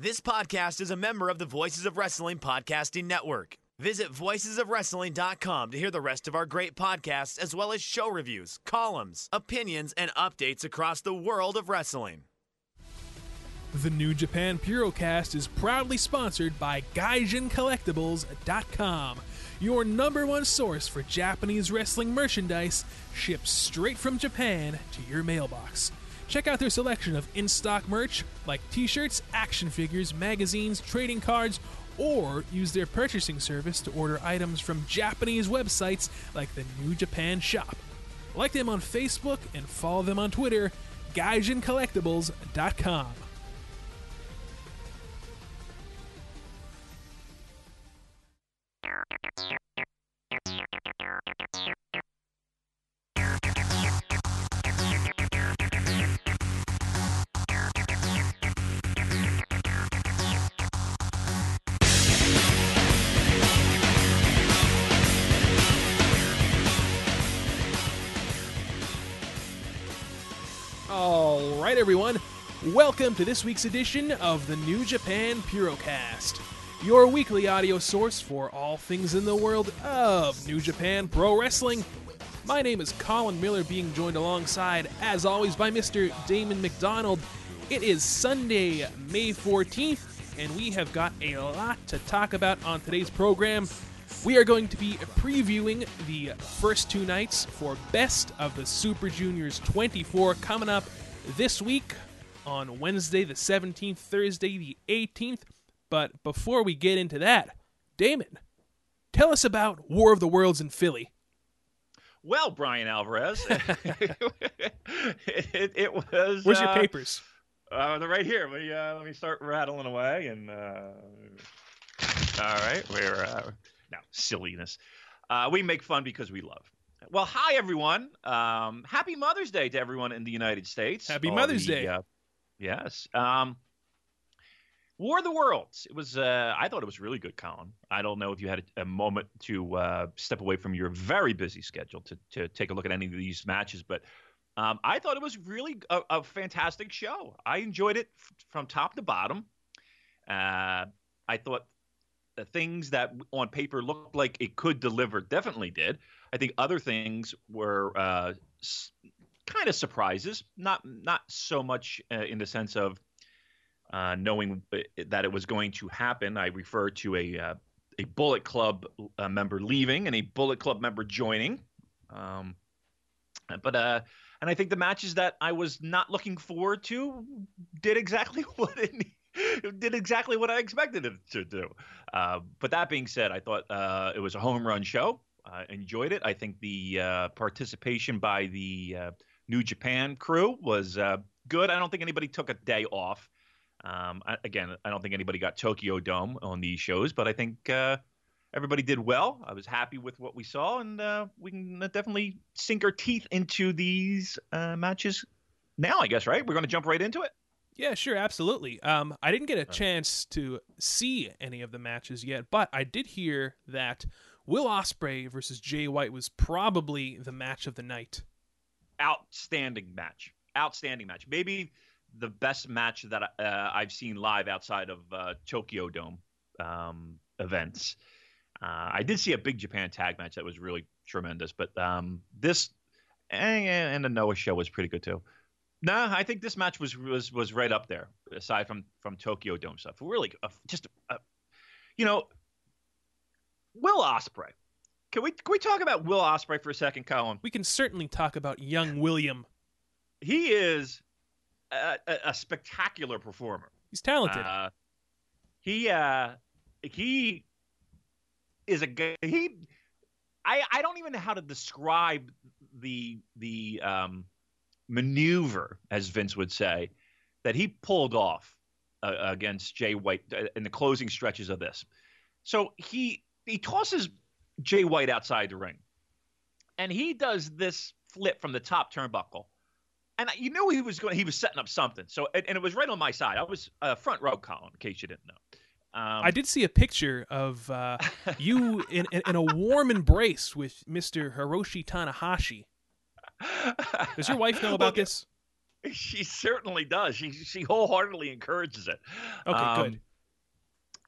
This podcast is a member of the Voices of Wrestling Podcasting Network. Visit voicesofwrestling.com to hear the rest of our great podcasts, as well as show reviews, columns, opinions, and updates across the world of wrestling. The New Japan Purocast is proudly sponsored by GaijinCollectibles.com, your number one source for Japanese wrestling merchandise shipped straight from Japan to your mailbox. Check out their selection of in stock merch like t shirts, action figures, magazines, trading cards, or use their purchasing service to order items from Japanese websites like the New Japan Shop. Like them on Facebook and follow them on Twitter, GaijinCollectibles.com. All right, everyone. Welcome to this week's edition of the New Japan Purocast, your weekly audio source for all things in the world of New Japan Pro Wrestling. My name is Colin Miller, being joined alongside, as always, by Mr. Damon McDonald. It is Sunday, May 14th, and we have got a lot to talk about on today's program. We are going to be previewing the first two nights for Best of the Super Juniors 24 coming up this week on Wednesday the 17th, Thursday the 18th. But before we get into that, Damon, tell us about War of the Worlds in Philly. Well, Brian Alvarez, it, it, was. Where's uh, your papers? Uh, they're right here. Let me, uh, let me start rattling away. And uh, all right, we're now silliness. Uh, we make fun because we love. Well, hi everyone. Um, happy Mother's Day to everyone in the United States. Happy All Mother's the, Day. uh, yes. Um, War of the Worlds. It was. Uh, I thought it was really good, Colin. I don't know if you had a, a moment to uh, step away from your very busy schedule to to take a look at any of these matches, but um, I thought it was really a, a fantastic show. I enjoyed it f- from top to bottom. Uh, I thought things that on paper looked like it could deliver definitely did. I think other things were uh, s- kind of surprises, not not so much uh, in the sense of uh, knowing that it was going to happen. I refer to a uh, a Bullet Club uh, member leaving and a Bullet Club member joining. Um, but uh, and I think the matches that I was not looking forward to did exactly what it it did exactly what I expected it to do. Uh, but that being said, I thought uh, it was a home run show. I enjoyed it. I think the uh, participation by the uh, New Japan crew was uh, good. I don't think anybody took a day off. Um, I, again, I don't think anybody got Tokyo Dome on these shows, but I think uh, everybody did well. I was happy with what we saw, and we can definitely sink our teeth into these matches now. I guess right. We're going to jump right into it. Yeah, sure, absolutely. Um, I didn't get a chance to see any of the matches yet, but I did hear that Will Ospreay versus Jay White was probably the match of the night. Outstanding match. Outstanding match. Maybe the best match that uh, I've seen live outside of uh, Tokyo Dome um, events. Uh, I did see a big Japan tag match that was really tremendous, but um, this and, and the Noah show was pretty good too. Nah, I think this match was was was right up there. Aside from from Tokyo Dome stuff, really, uh, just uh, you know, Will Ospreay. Can we can we talk about Will Ospreay for a second, Colin? We can certainly talk about young William. He is a, a, a spectacular performer. He's talented. Uh, he uh, he is a he. I I don't even know how to describe the the um, maneuver, as Vince would say, that he pulled off uh, against Jay White uh, in the closing stretches of this. So he he tosses Jay White outside the ring, and he does this flip from the top turnbuckle. And you knew he was going. He was setting up something. So, and, and it was right on my side. I was uh, front row, Colin. In case you didn't know. Um, I did see a picture of uh, you in, in, in, a warm embrace with Mr. Hiroshi Tanahashi. Does your wife know about this? She certainly does. She she wholeheartedly encourages it. Okay, um, good.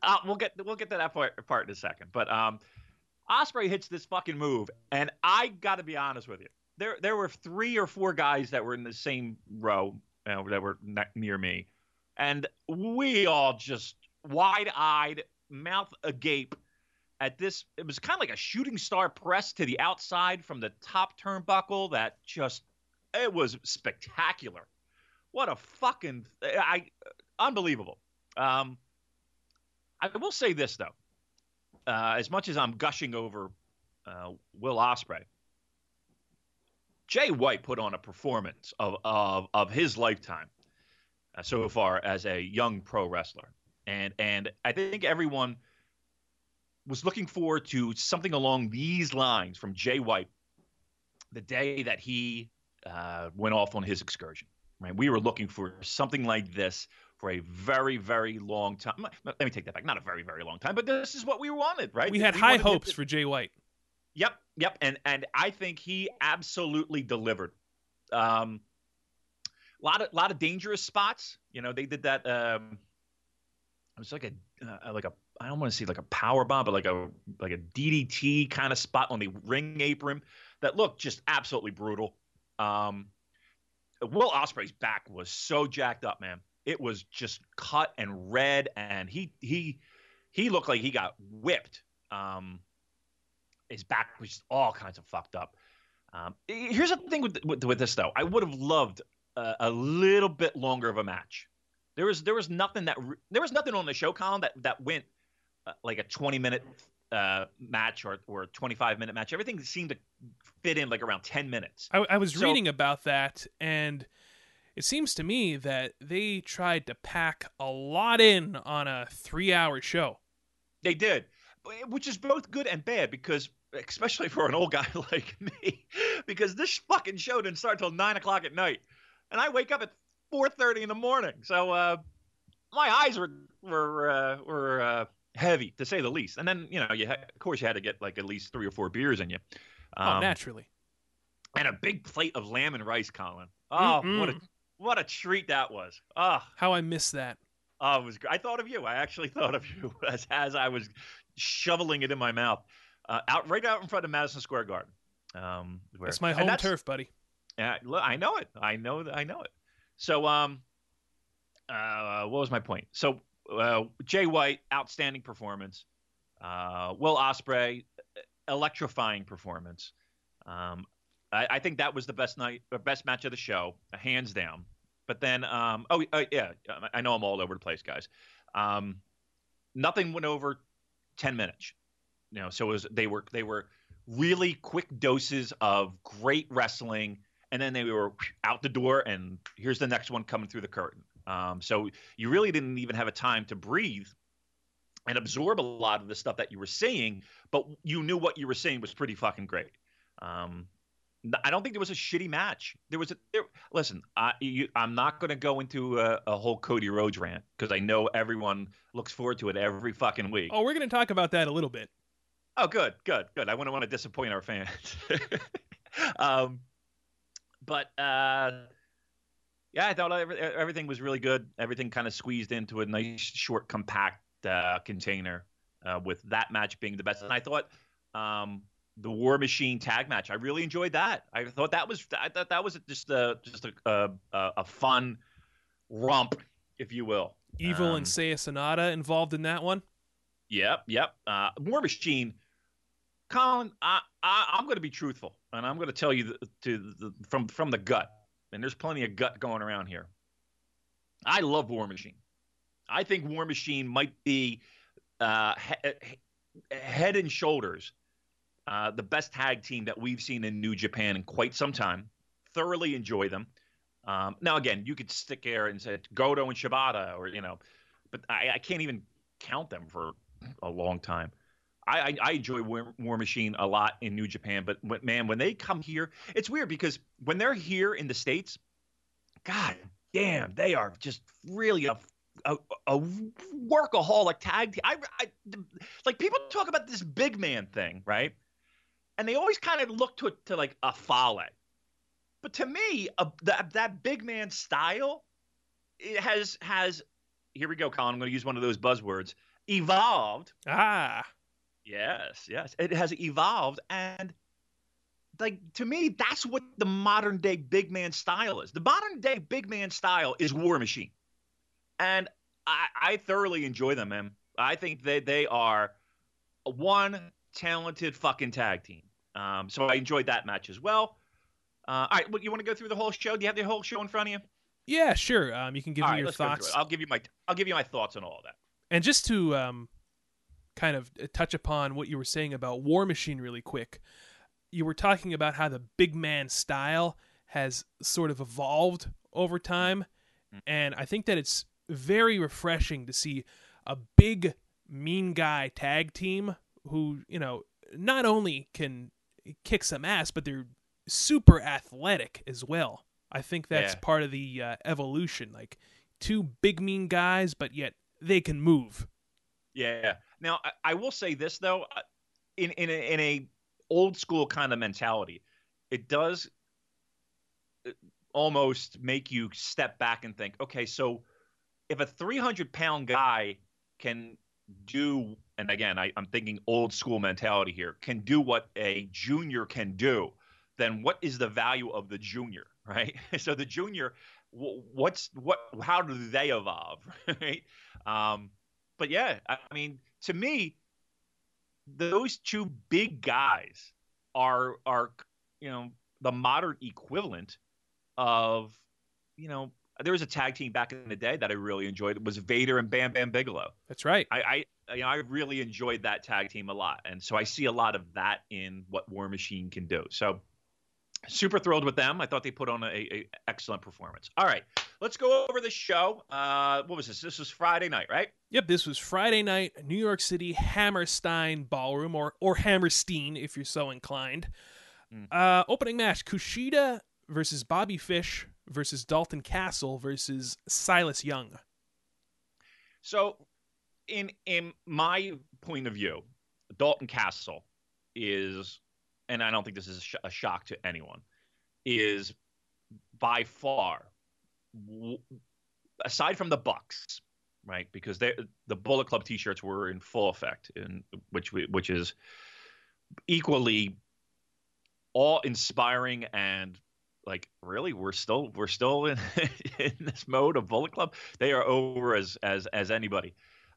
Uh, we'll get we'll get to that part, part in a second. But um, Ospreay hits this fucking move, and I got to be honest with you. There there were three or four guys that were in the same row that were near me, and we all just wide eyed, mouth agape at this. It was kind of like a shooting star press to the outside from the top turnbuckle that just, it was spectacular. What a fucking, I, unbelievable. Um, I will say this though, uh, as much as I'm gushing over uh, Will Ospreay Jay White put on a performance of of, of his lifetime uh, so far as a young pro wrestler and and I think everyone was looking forward to something along these lines from Jay White the day that he uh, went off on his excursion. Right, we were looking for something like this for a very, very long time. Let me take that back. Not a very, very long time, but this is what we wanted, right? We had we high hopes for Jay White. Yep, yep, and and I think he absolutely delivered. Um, a lot of lot of dangerous spots. You know, they did that. Um, it was like a uh, like a I don't want to say like a power bomb, but like a like a DDT kind of spot on the ring apron that looked just absolutely brutal. Um, Will Ospreay's back was so jacked up, man. It was just cut and red, and he he he looked like he got whipped. Um, his back was just all kinds of fucked up. Um, here's the thing with, with, with this though. I would have loved a, a little bit longer of a match. There was there was nothing that there was nothing on the show, Colin, that that went like a 20 minute uh, match or or a 25 minute match. Everything seemed to fit in like around 10 minutes. I, I was so, reading about that, and it seems to me that they tried to pack a lot in on a three hour show. They did, which is both good and bad because especially for an old guy like me, because this fucking show didn't start till nine o'clock at night, and I wake up at 4:30 in the morning. So uh, my eyes were were uh, were uh, heavy to say the least. And then you know, you ha- of course you had to get like at least three or four beers in you. Oh, um, oh, naturally. And a big plate of lamb and rice, Colin. Oh, Mm-mm. what a what a treat that was. Oh, how I miss that. Oh, it was. I thought of you. I actually thought of you as as I was shoveling it in my mouth, uh, out right out in front of Madison Square Garden. Um, where, that's my home that's, turf, buddy. Yeah, I know it. I know. I know it. So, um, uh, what was my point? So, uh, Jay White, outstanding performance. Uh, Will Ospreay, electrifying performance. Um, I, I, think that was the best night, the best match of the show, hands down. But then, um, oh uh, yeah, I know I'm all over the place, guys. Um, nothing went over ten minutes. You know, so was they were they were really quick doses of great wrestling and then they were out the door, and here's the next one coming through the curtain. Um, so you really didn't even have a time to breathe and absorb a lot of the stuff that you were saying, but you knew what you were saying was pretty fucking great. Um, I don't think there was a shitty match. There was a there, listen. I, am not going to go into a, a, whole Cody Rhodes rant because I know everyone looks forward to it every fucking week. Oh, we're going to talk about that a little bit. Oh, good, good, good. I wouldn't want to disappoint our fans. um, but uh, yeah, I thought everything was really good. Everything kind of squeezed into a nice, short, compact uh, container. Uh, with that match being the best, and I thought um, the War Machine tag match. I really enjoyed that. I thought that was I thought that was just a just a a, a fun romp, if you will. Evil um, and Seiya Sanada involved in that one. Yep, yep. Uh, War Machine Colin, I, I am going to be truthful, and I'm going to tell you the, to the, from from the gut, and there's plenty of gut going around here. I love War Machine. I think War Machine might be uh, he, head and shoulders uh, the best tag team that we've seen in New Japan in quite some time. Thoroughly enjoy them. Um, now, again, you could stick there and say Goto and Shibata, or you know, but I, I can't even count them for a long time. I, I, enjoy War, War, Machine a lot in New Japan, but when, man, when they come here, it's weird because when they're here in the states, God damn, they are just really a a, a workaholic tag team. I, I, like people talk about this big man thing, right? And they always kind of look to to like a Fale. But to me, a, that that big man style, it has has. Here we go, Colin. I'm going to use one of those buzzwords. Evolved. Ah. Yes, yes. It has evolved, and like to me, that's what the modern day big man style is. The modern day big man style is War Machine and I, I thoroughly enjoy them, man. I think they they are one talented fucking tag team. Um, so I enjoyed that match as well. Uh, all right, well, you want to go through the whole show? Do you have the whole show in front of you? Yeah, sure. Um, you can give all me right, your thoughts. I'll give you my I'll give you my thoughts on all of that. And just to um, kind of touch upon what you were saying about War Machine really quick, you were talking about how the big man style has sort of evolved over time, mm-hmm. and I think that it's very refreshing to see a big mean guy tag team who, you know, not only can kick some ass, but they're super athletic as well. I think that's yeah. part of the uh, evolution. Like two big mean guys, but yet they can move. Yeah. Now I, I will say this though, uh, in in a, in a old school kind of mentality, it does uh, almost make you step back and think, okay, so if a 300 pound guy can do, and again, I, I'm thinking old school mentality here, can do what a junior can do, then what is the value of the junior, right? so the junior, what's what? How do they evolve, right? Um, but yeah, I mean, to me, those two big guys are are you know the modern equivalent of you know there was a tag team back in the day that I really enjoyed. It was Vader and Bam Bam Bigelow. That's right. I, I you know I really enjoyed that tag team a lot, and so I see a lot of that in what War Machine can do. So super thrilled with them. I thought they put on a, a excellent performance. All right, let's go over the show. Uh, what was this? This was Friday night, right? Yep, this was Friday night, New York City Hammerstein Ballroom, or or Hammerstein if you're so inclined. Mm. Uh, opening match: Kushida versus Bobby Fish versus Dalton Castle versus Silas Young. So, in in my point of view, Dalton Castle is, and I don't think this is a, sh- a shock to anyone, is by far, aside from the Bucks, right? Because they the Bullet Club T-shirts were in full effect, in which which is equally awe inspiring and like really we're still we're still in, in this mode of Bullet Club. They are over as as as anybody.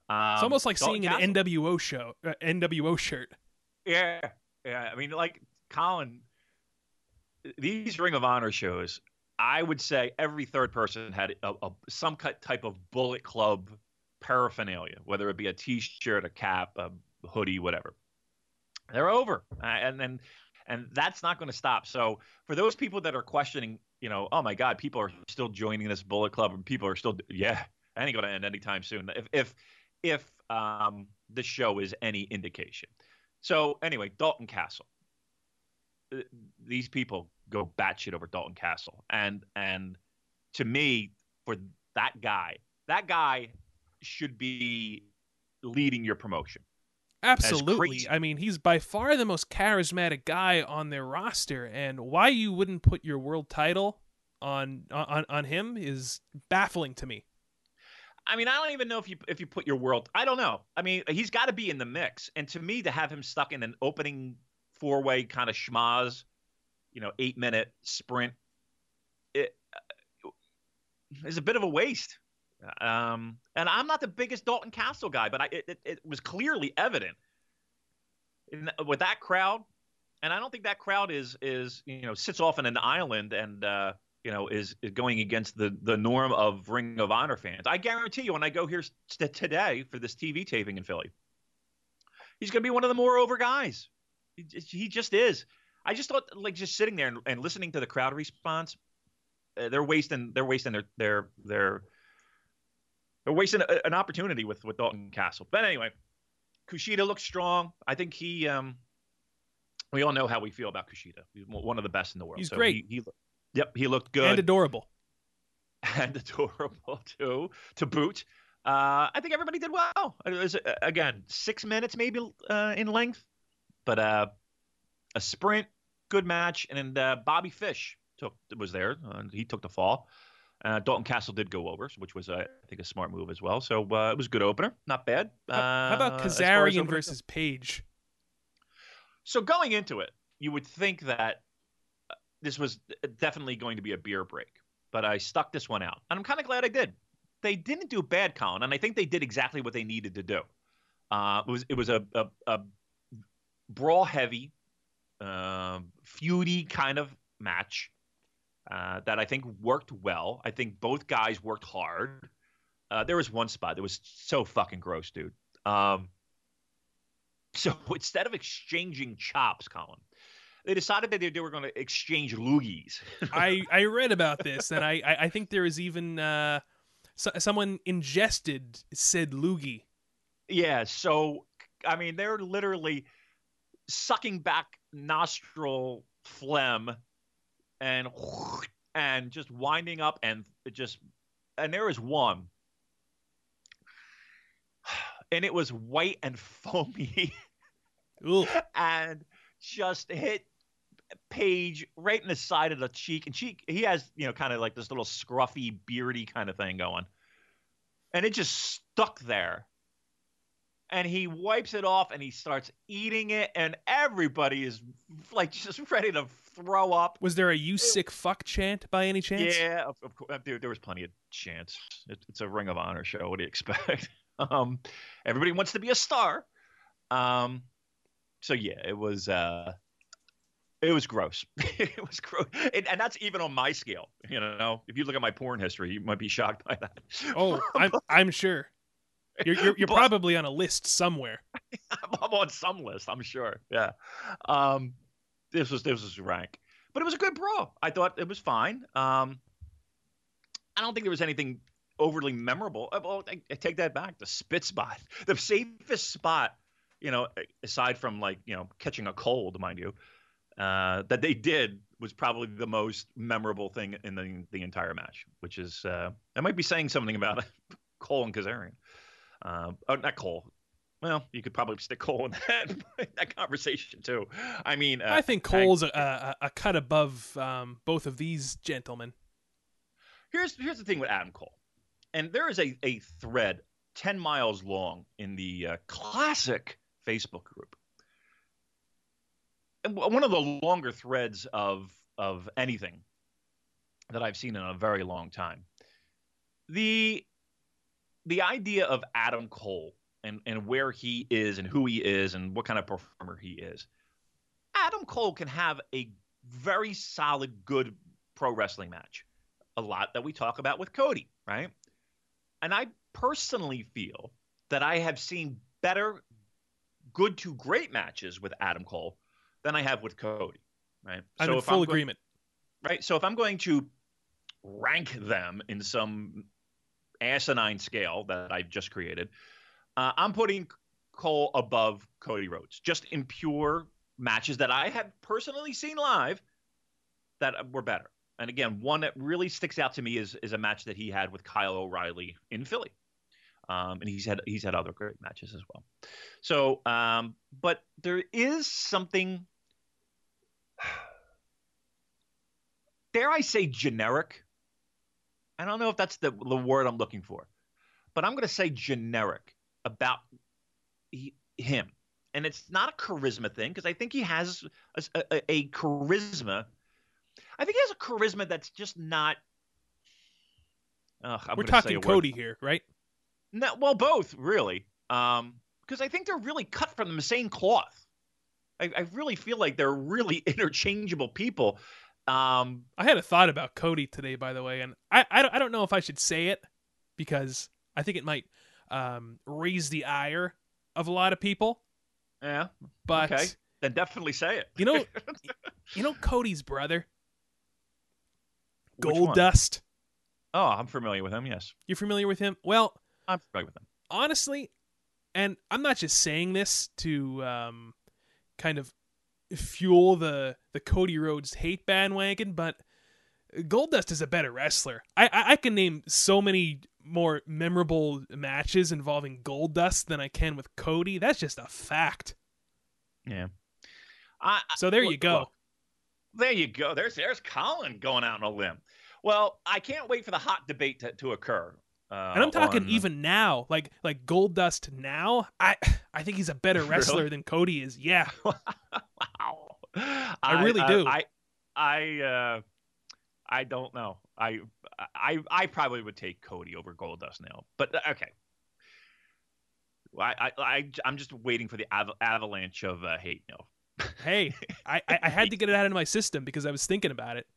Um, it's almost like seeing Castle. an NWO show, uh, NWO shirt. Yeah, yeah. I mean, like Colin, these Ring of Honor shows. I would say every third person had a, a some type of Bullet Club paraphernalia, whether it be a T-shirt, a cap, a hoodie, whatever. They're over, uh, and then and that's not going to stop. So for those people that are questioning, you know, oh my God, people are still joining this Bullet Club, and people are still, yeah, that ain't going to end anytime soon. If if if um, show is any indication. So anyway, Dalton Castle. These people go batshit over Dalton Castle, and and to me, for that guy, that guy should be leading your promotion. Absolutely. I mean, he's by far the most charismatic guy on their roster, and why you wouldn't put your world title on on on him is baffling to me. I mean, I don't even know if you if you put your world. I don't know. I mean, he's got to be in the mix, and to me, to have him stuck in an opening four way kind of schmaz, you know, eight minute sprint, it uh, a bit of a waste. Um, and I'm not the biggest Dalton Castle guy, but I, it, it was clearly evident with that crowd. And I don't think that crowd is is you know sits off in an island and uh, you know is, is going against the the norm of Ring of Honor fans. I guarantee you, when I go here st- today for this TV taping in Philly, he's going to be one of the more over guys. He, just is. I just thought like just sitting there and, and listening to the crowd response, uh, they're wasting they're wasting their their their they're wasting a, an opportunity with with Dalton Castle. But anyway, Kushida looks strong. I think he. Um, we all know how we feel about Kushida. He's one of the best in the world. He's so great. He, he, yep, he looked good and adorable. and adorable too to boot. Uh, I think everybody did well. It was uh, again six minutes maybe uh, in length, but uh, a sprint, good match, and uh, Bobby Fish took was there. Uh, he took the fall. Uh, Dalton Castle did go over, which was uh, I think a smart move as well. So uh, it was a good opener, not bad. How, how about Uh, Kazarian versus Page? So going into it, you would think that uh, this was definitely going to be a beer break, but I stuck this one out, and I'm kind of glad I did. They didn't do bad, Colin, and I think they did exactly what they needed to do. Uh, it was it was a a, a brawl heavy, uh, feudy kind of match uh, that I think worked well. I think both guys worked hard. Uh, there was one spot that was so fucking gross, dude. Um, so instead of exchanging chops, Colin, they decided that they, they were going to exchange loogies. I I read about this, and I I, I think there is even uh, so, someone ingested said loogie. yeah. So I mean, they're literally sucking back nostril phlegm and and just winding up and just and there was one and it was white and foamy and just hit Page right in the side of the cheek. And cheek, he has, you know, kind of like this little scruffy, beardy kind of thing going. And it just stuck there. And he wipes it off and he starts eating it. And everybody is like just ready to throw up. Was there a "you sick fuck" chant by any chance? Yeah, of, of course. There, there was plenty of chance. It, it's a Ring of Honor show. What do you expect? um, everybody wants to be a star. Um, so yeah, it was. Uh, it was gross. it was gross, and, and that's even on my scale. You know, if you look at my porn history, you might be shocked by that. Oh, I'm I'm sure. You're you're, you're But- probably on a list somewhere. I'm on some list, I'm sure. Yeah. Um, this was this was rank, but it was a good brawl. I thought it was fine. Um, I don't think there was anything overly memorable. Uh, Well, I, I take that back. The spit spot, the safest spot, you know, aside from like you know catching a cold, mind you, uh, that they did was probably the most memorable thing in the the entire match. Which is uh, I might be saying something about Cole and Kazarian. Uh, oh, not Cole. Well, you could probably stick Cole in that that conversation too. I mean, uh, I think Cole's a, a, a cut above um, both of these gentlemen. here's here's the thing with Adam Cole, and there is a a thread ten miles long in the uh, classic Facebook group, and one of the longer threads of of anything that I've seen in a very long time. The the idea of Adam Cole and and where he is and who he is and what kind of performer he is. Adam Cole can have a very solid, good pro wrestling match. A lot that we talk about with Cody, right? And I personally feel that I have seen better good to great matches with Adam Cole than I have with Cody, right? I'm in if full I'm agreement. right? So if I'm going to rank them in some asinine scale that I've just created, uh, I'm putting Cole above Cody Rhodes, just in pure matches that I have personally seen live that were better. And again, one that really sticks out to me is is a match that he had with Kyle O'Reilly in Philly. Um, and he's had he's had other great matches as well. So, um, but there is something dare I say generic? I don't know if that's the, the word I'm looking for, but I'm going to say generic about he, him. And it's not a charisma thing because I think he has a, a, a charisma. I think he has a charisma that's just not. Ugh, I'm We're talking a word. Cody here, right? No, well, both really, um, because I think they're really cut from the same cloth. I, I really feel like they're really interchangeable people. Um, I had a thought about Cody today, by the way, and I I don't, I don't know if I should say it because I think it might um, raise the ire of a lot of people. yeah, But Okay. then definitely say it. you know, you know Cody's brother, Gold? Dust. Oh, I'm familiar with him. Yes. You're familiar with him? Well, I'm familiar with him. Honestly, and I'm not just saying this to um, kind of fuel the the Cody Rhodes hate bandwagon, but Goldust is a better wrestler. I, I, I can name so many more memorable matches involving Goldust than I can with Cody. That's just a fact. Yeah. I, So there you go. look, there you go. There's there's Colin going out on a limb. Well, I can't wait for the hot debate to, to occur. Uh, and I'm talking on- even now, like like Goldust now. I I think he's a better wrestler Really? than Cody is. Yeah, wow. I really do. I I uh, I don't know. I I I probably would take Cody over Goldust now. But uh, okay. I, I, I I'm just waiting for the av- avalanche of uh, hate now. hey, I, I I had to get it out of my system because I was thinking about it.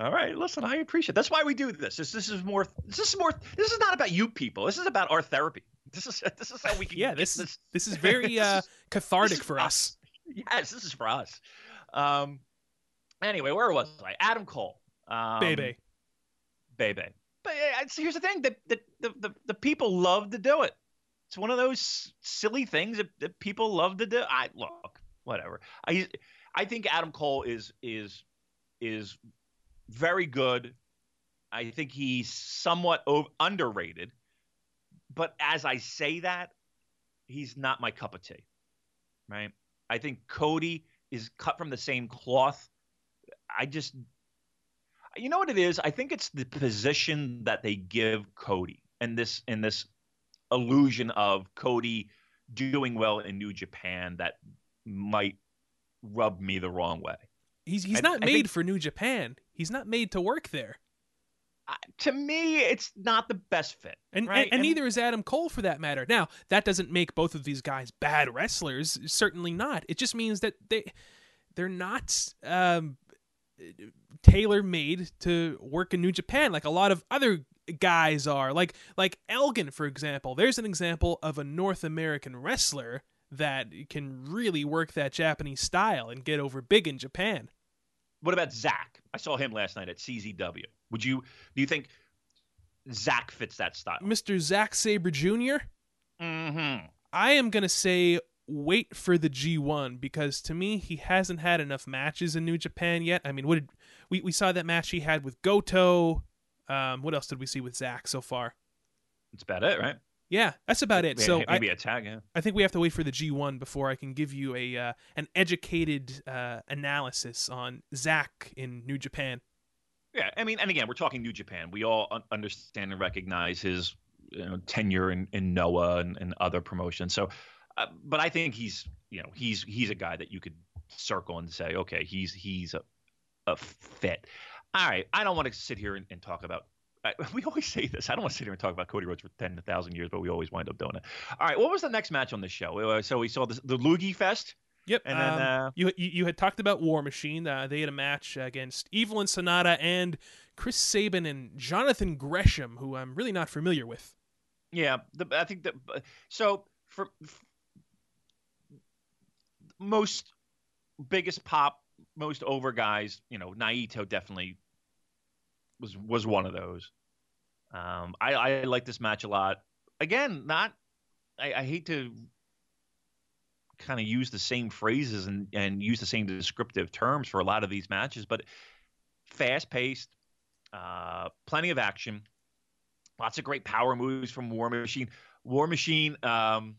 All right, listen, I appreciate. That's why we do this. This, this is more. This is more. This is not about you people. This is about our therapy. This is this is how we can. Yeah, this this. this is very This uh, is- cathartic is for us. us. Yes, this is for us. Um. Anyway, where was I? Adam Cole. Um, Baby. Bebe. But uh, here's the thing: the, the the the the people love to do it. It's one of those silly things that, that people love to do. I look, whatever. I I think Adam Cole is is is very good. I think he's somewhat o- underrated. But as I say that, he's not my cup of tea. Right? I think Cody is cut from the same cloth. I just you know what it is? I think it's the position that they give Cody and this and this illusion of Cody doing well in New Japan that might rub me the wrong way. He's he's I- not I made think- for New Japan. He's not made to work there. Uh, to me, it's not the best fit. And, right? and and neither is Adam Cole for that matter. Now, that doesn't make both of these guys bad wrestlers, certainly not. It just means that they they're not um tailor made to work in New Japan like a lot of other guys are. Like like Elgin, for example. There's an example of a North American wrestler that can really work that Japanese style and get over big in Japan. What about Zach? I saw him last night at CZW. Would you do you think Zach fits that style? Mr. Zach Sabre Jr. Mm-hmm. I am going to say wait for the G1 because to me he hasn't had enough matches in New Japan yet. I mean, what did we we saw that match he had with Goto? Um, what else did we see with Zach so far? That's about it, right? Yeah, that's about it. Maybe- So I, maybe a tag. Yeah. I think we have to wait for the G1 before I can give you a uh, an educated uh, analysis on Zach in New Japan. Yeah, I mean, and again, we're talking New Japan. We all un- understand and recognize his you know, tenure in, in Noah and, and other promotions. So, uh, but I think he's you know he's he's a guy that you could circle and say, okay, he's he's a, a fit. All right, I don't want to sit here and, and talk about. I, we always say this. I don't want to sit here and talk about Cody Rhodes for ten thousand years, but we always wind up doing it. All right, what was the next match on the show? Uh, So we saw the, the Loogie Fest. Yep. And then, um, uh, you, you had talked about War Machine. Uh, they had a match against Evil and Sanada and Chris Sabin and Jonathan Gresham, who I'm really not familiar with. Yeah, the, I think that. So for, f most biggest pop, most over guys, you know, Naito definitely was was one of those. Um, I I like this match a lot. Again, not. I, I hate to kind of use the same phrases and and use the same descriptive terms for a lot of these matches, but fast paced, uh, plenty of action. Lots of great power moves from War Machine. War Machine um,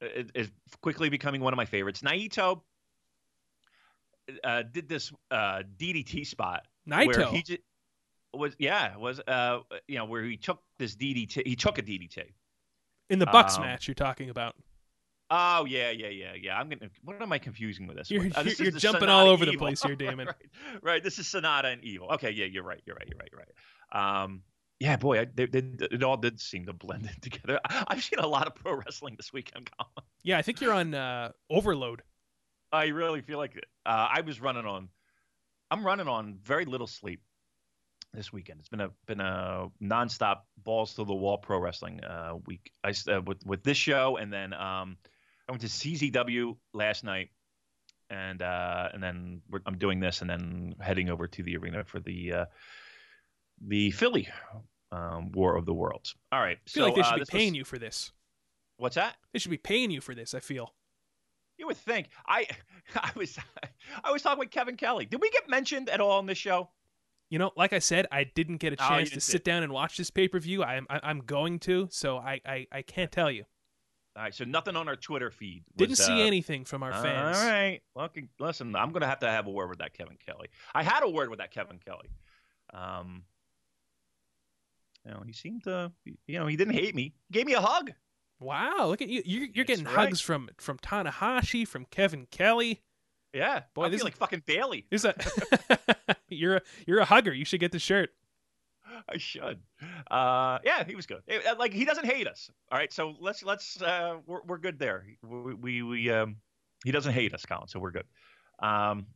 is, is quickly becoming one of my favorites. Naito uh, did this uh, DDT spot where Naito. he just was yeah was uh you know where he took this DDT he took a DDT. In the Bucks um, match you're talking about. Oh yeah yeah yeah yeah. I'm gonna. What am I confusing with this? You're-? Uh, this you're- jumping Sanada all over the place here, Damon. right, right. This is Sanada and Evil. Okay, yeah, you're right. You're right. You're right. You're right. Um, yeah, boy, I, they, they, it all did seem to blend in together. I, I've seen a lot of pro wrestling this weekend, Colin. Yeah, I think you're on uh, Overload. I really feel like it. Uh, I was running on. I'm running on very little sleep this weekend. It's been a been a nonstop balls to the wall pro wrestling uh, week. I uh, with with this show, and then um, I went to CZW last night, and uh, and then we're, I'm doing this, and then heading over to the arena for the uh, the Philly um, War of the Worlds. All right. I feel so, like they uh, should be paying was- you for this. What's that? They should be paying you for this. I feel. You would think. I I was I was talking with Kevin Kelly. Did we get mentioned at all on this show? You know, like I said, I didn't get a Oh, chance to sit it. down and watch this pay per view. I'm I- I'm going to, so I, I I can't tell you. All right. So nothing on our Twitter feed. was, Didn't see uh, anything from our fans. All right. Look, listen, I'm going to have to have a word with that Kevin Kelly. I had a word with that Kevin Kelly. Um, you know, he seemed to, you know, he didn't hate me. He gave me a hug. Wow, look at you! You're, you're getting right. hugs from from Tanahashi, from Kevin Kelly. Yeah. Boy, I this is- like fucking Bayley. Is that you're a you're a hugger? You should get the shirt. I should. Uh, yeah, he was good. Eh, uh, Like he doesn't hate us. All right, so let's let's uh, we're we're good there. We we, we um, he doesn't hate us, Colin. So we're good. Um,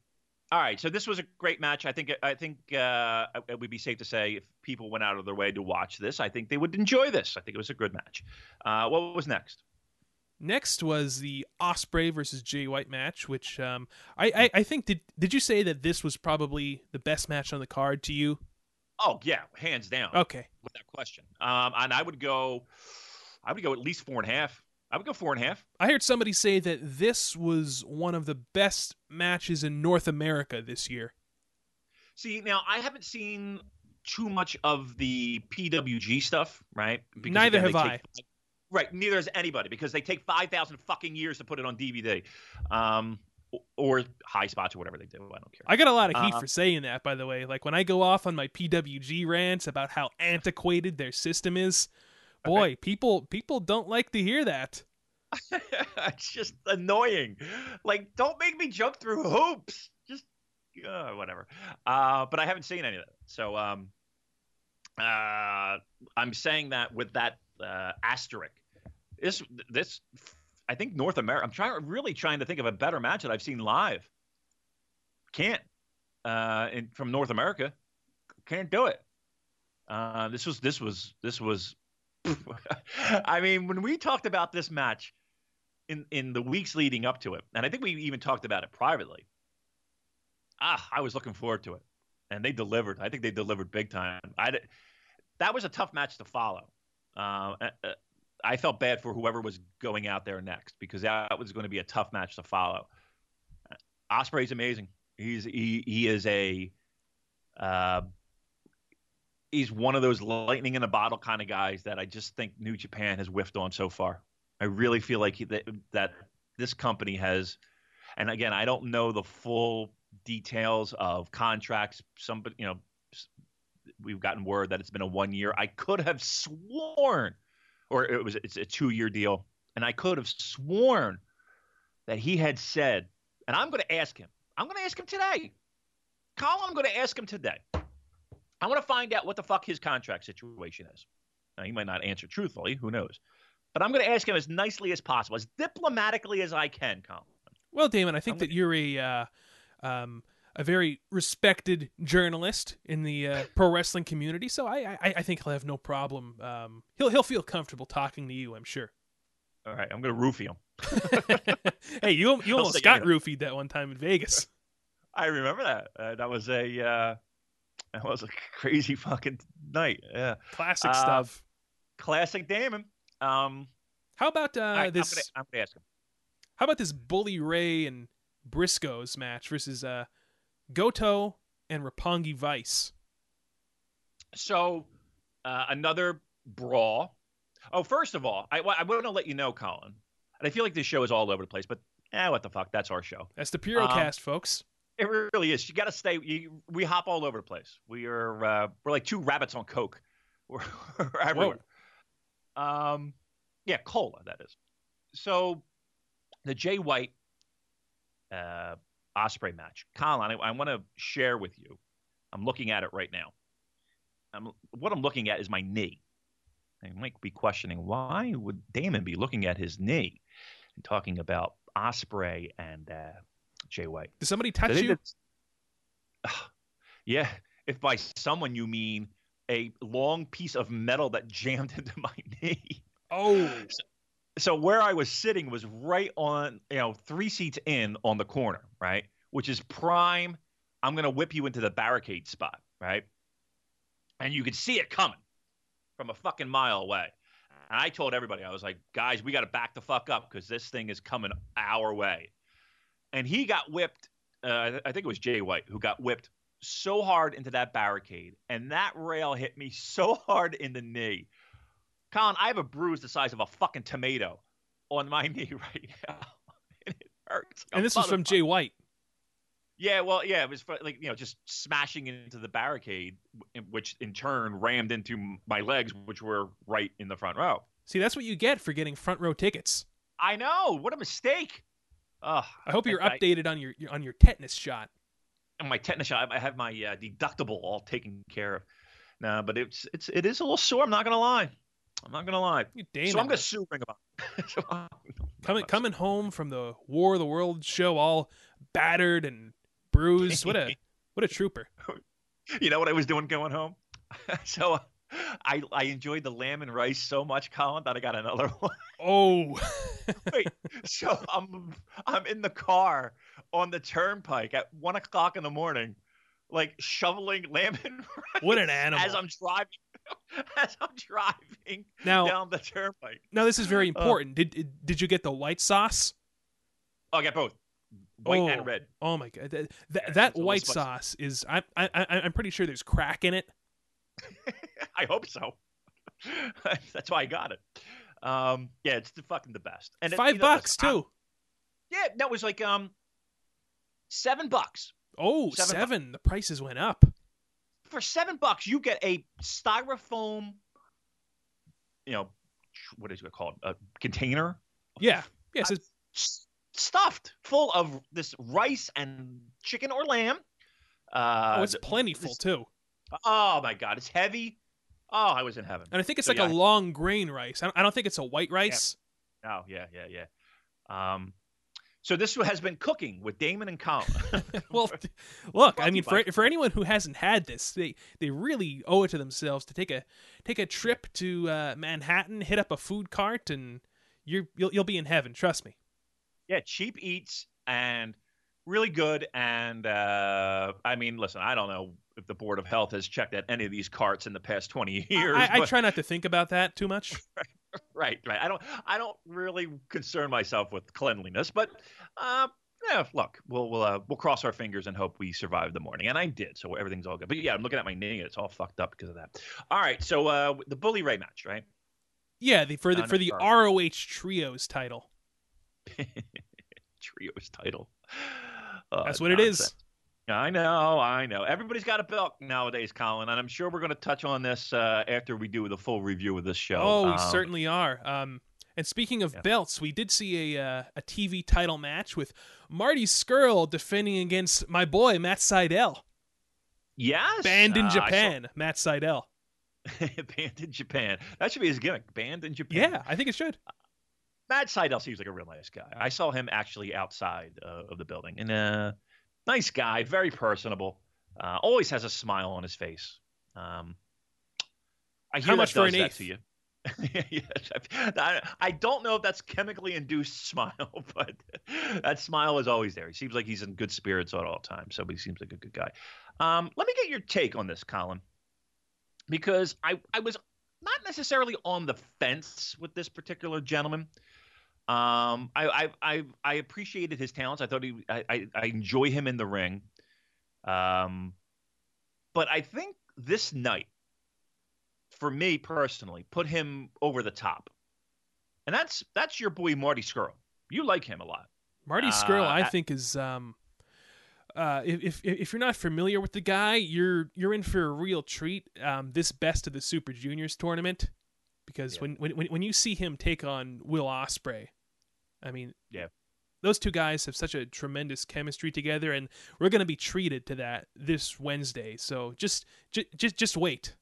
all right, so this was a great match. I think I think uh, it would be safe to say if people went out of their way to watch this, I think they would enjoy this. I think it was a good match. Uh, what was next? Next was the Ospreay versus Jay White match, which um, I, I I think did did you say that this was probably the best match on the card to you? Oh yeah, hands down, Okay, without question. Um, and I would go, I would go at least four and a half. I would go four and a half. I heard somebody say that this was one of the best matches in North America this year. See, now I haven't seen too much of the PWG stuff, right? Because, Neither again, have I. Right, neither has anybody because they take five thousand fucking years to put it on DVD, um, or high spots or whatever they do. I don't care. I got a lot of heat Uh, for saying that, by the way. Like when I go off on my PWG rants about how antiquated their system is, boy, people people don't like to hear that. it's just annoying. Like, don't make me jump through hoops. Just uh, whatever. Uh, but I haven't seen any of that. So um, uh, I'm saying that with that uh, asterisk. This this I think North America. I'm trying really trying to think of a better match that I've seen live. Can't. Uh, in, from North America, can't do it. Uh, this was this was this was. I mean, when we talked about this match in in the weeks leading up to it, and I think we even talked about it privately. Ah, I was looking forward to it, and they delivered. I think they delivered big time. I that was a tough match to follow. Uh, uh, uh, I felt bad for whoever was going out there next because that was going to be a tough match to follow. Ospreay's amazing. He's he he is a uh, he's one of those lightning in a bottle kind of guys that I just think New Japan has whiffed on so far. I really feel like he, that, that this company has, and again, I don't know the full details of contracts. Somebody, you know, we've gotten word that it's been a one year. I could have sworn, or it was it's a two year deal, and I could have sworn that he had said, and I'm going to ask him. I'm going to ask him today. Colin, I'm going to ask him today. I want to find out what the fuck his contract situation is. Now, he might not answer truthfully. Who knows? But I'm going to ask him as nicely as possible, as diplomatically as I can, Colin. Well, Damon, I think I'm that you're a uh, um, a very respected journalist in the uh, pro wrestling community, so I, I I think he'll have no problem. Um, he'll he'll feel comfortable talking to you, I'm sure. All right, I'm going to roofie him. hey, you you almost got roofied that one time in Vegas. I remember that. Uh, that was a uh, that was a crazy fucking night. Yeah, Classic Uh, stuff. classic Damon. Um, How about uh, right, this? I'm gonna, I'm gonna ask him. How about this Bully Ray and Briscoes match versus uh, Goto and Roppongi Vice? So uh, another brawl. Oh, first of all, I, I want to let you know, Colin, and I feel like this show is all over the place, but eh, what the fuck? That's our show. That's the Um, Purocast, folks. It really is. You got to stay. You, we hop all over the place. We are uh, we're like two rabbits on coke. We're, we're everywhere. Um, yeah, cola that is. So the Jay White uh, Ospreay match, Colin. I, I want to share with you. I'm looking at it right now. I'm, what I'm looking at is my knee. I might be questioning why would Damon be looking at his knee and talking about Ospreay and uh, Jay White. Did somebody touch you? that's- yeah, if by someone you mean a long piece of metal that jammed into my knee. Oh, So where I was sitting was right on, you know, three seats in on the corner, right? Which is prime. I'm going to whip you into the barricade spot, right? And you could see it coming. from a fucking mile away. And I told everybody, I was like, guys, we got to back the fuck up because this thing is coming our way. And he got whipped. Uh, I think it was Jay White who got whipped so hard into that barricade, and that rail hit me so hard in the knee. Colin, I have a bruise the size of a fucking tomato on my knee right now. and it hurts. And this was from Jay White. Yeah, well, yeah, it was for, like you know just smashing into the barricade, which in turn rammed into my legs, which were right in the front row. See, that's what you get for getting front row tickets. I know. What a mistake. I hope you're I, updated on your on your tetanus shot. On my tetanus shot, I have my uh, deductible all taken care of. No, but it's it's it is a little sore. I'm not gonna lie. I'm not gonna lie. So I'm gonna sue Ring of Honor. coming coming home from the War of the World show, all battered and bruised. What a what a trooper. You know what I was doing going home? so uh, I I enjoyed the lamb and rice so much, Colin, that I got another one. Oh, wait. So I'm I'm in the car on the turnpike at one o'clock in the morning, like shoveling lamb and rice. What an animal! As I'm driving, as I'm driving now, down the turnpike. Now this is very uh, important. Uh, did did you get the white sauce? I got both white oh, and red. Oh my god, that, that, that white sauce is I, I I'm pretty sure there's crack in it. I hope so. That's why I got it. Um, yeah, it's the fucking the best. And five it, bucks know, too. I, yeah, that was like um seven bucks. Oh, seven. seven. The prices went up. For seven bucks, you get a styrofoam, you know, what is it called? A container. Yeah. Yes. Yeah, stuffed full of this rice and chicken or lamb. Uh, oh, it's plentiful this, too. Oh my god, it's heavy. Oh, I was in heaven. And I think it's so, like yeah. a long grain rice. I don't, I don't, think it's a white rice. Yeah. Oh yeah, yeah, yeah. Um, so this has been cooking with Damon and Colin. well, look, I mean, for for anyone who hasn't had this, they they really owe it to themselves to take a take a trip to uh, Manhattan, hit up a food cart, and you're you'll you'll be in heaven. Trust me. Yeah, cheap eats and really good. And uh, I mean, listen, I don't know if the Board of Health has checked at any of these carts in the past twenty years. I, I, I try not to think about that too much. right, right. Right. I don't. I don't really concern myself with cleanliness, but uh, yeah, look, we'll we'll uh, we'll cross our fingers and hope we survive the morning, and I did, so everything's all good. But yeah, I'm looking at my knee; it's all fucked up because of that. All right, so uh, the Bully Ray match, right? Yeah, the, for the for the ROH Trios title. Trios title. Uh, That's what nonsense. it is. I know, I know. Everybody's got a belt nowadays, Colin, and I'm sure we're going to touch on this uh, after we do the full review of this show. Oh, we um, certainly are. Um, and speaking of yeah. belts, we did see a uh, a TV title match with Marty Scurll defending against my boy Matt Sydal. Yes, banned in uh, Japan, saw... Matt Sydal. banned in Japan. That should be his gimmick. Banned in Japan. Yeah, I think it should. Matt Sydal seems like a real nice guy. I saw him actually outside uh, of the building, and uh, nice guy, very personable. Uh, always has a smile on his face. Um, I hear How much for an eighth? to you. I, I don't know if that's chemically induced smile, but that smile is always there. He seems like he's in good spirits at all times. So he seems like a good guy. Um, let me get your take on this, Colin, because I, I was not necessarily on the fence with this particular gentleman. Um, I, I, I I appreciated his talents. I thought he I, I, I enjoy him in the ring. Um, but I think this night, for me personally, put him over the top, and that's that's your boy Marty Scurll. You like him a lot. Marty Scurll, uh, I think, is um, uh, if, if if you're not familiar with the guy, you're you're in for a real treat. Um, this best of the Super Juniors tournament, because yeah. when, when when you see him take on Will Ospreay, I mean, yeah, those two guys have such a tremendous chemistry together, and we're going to be treated to that this Wednesday. So just, just, just, just wait.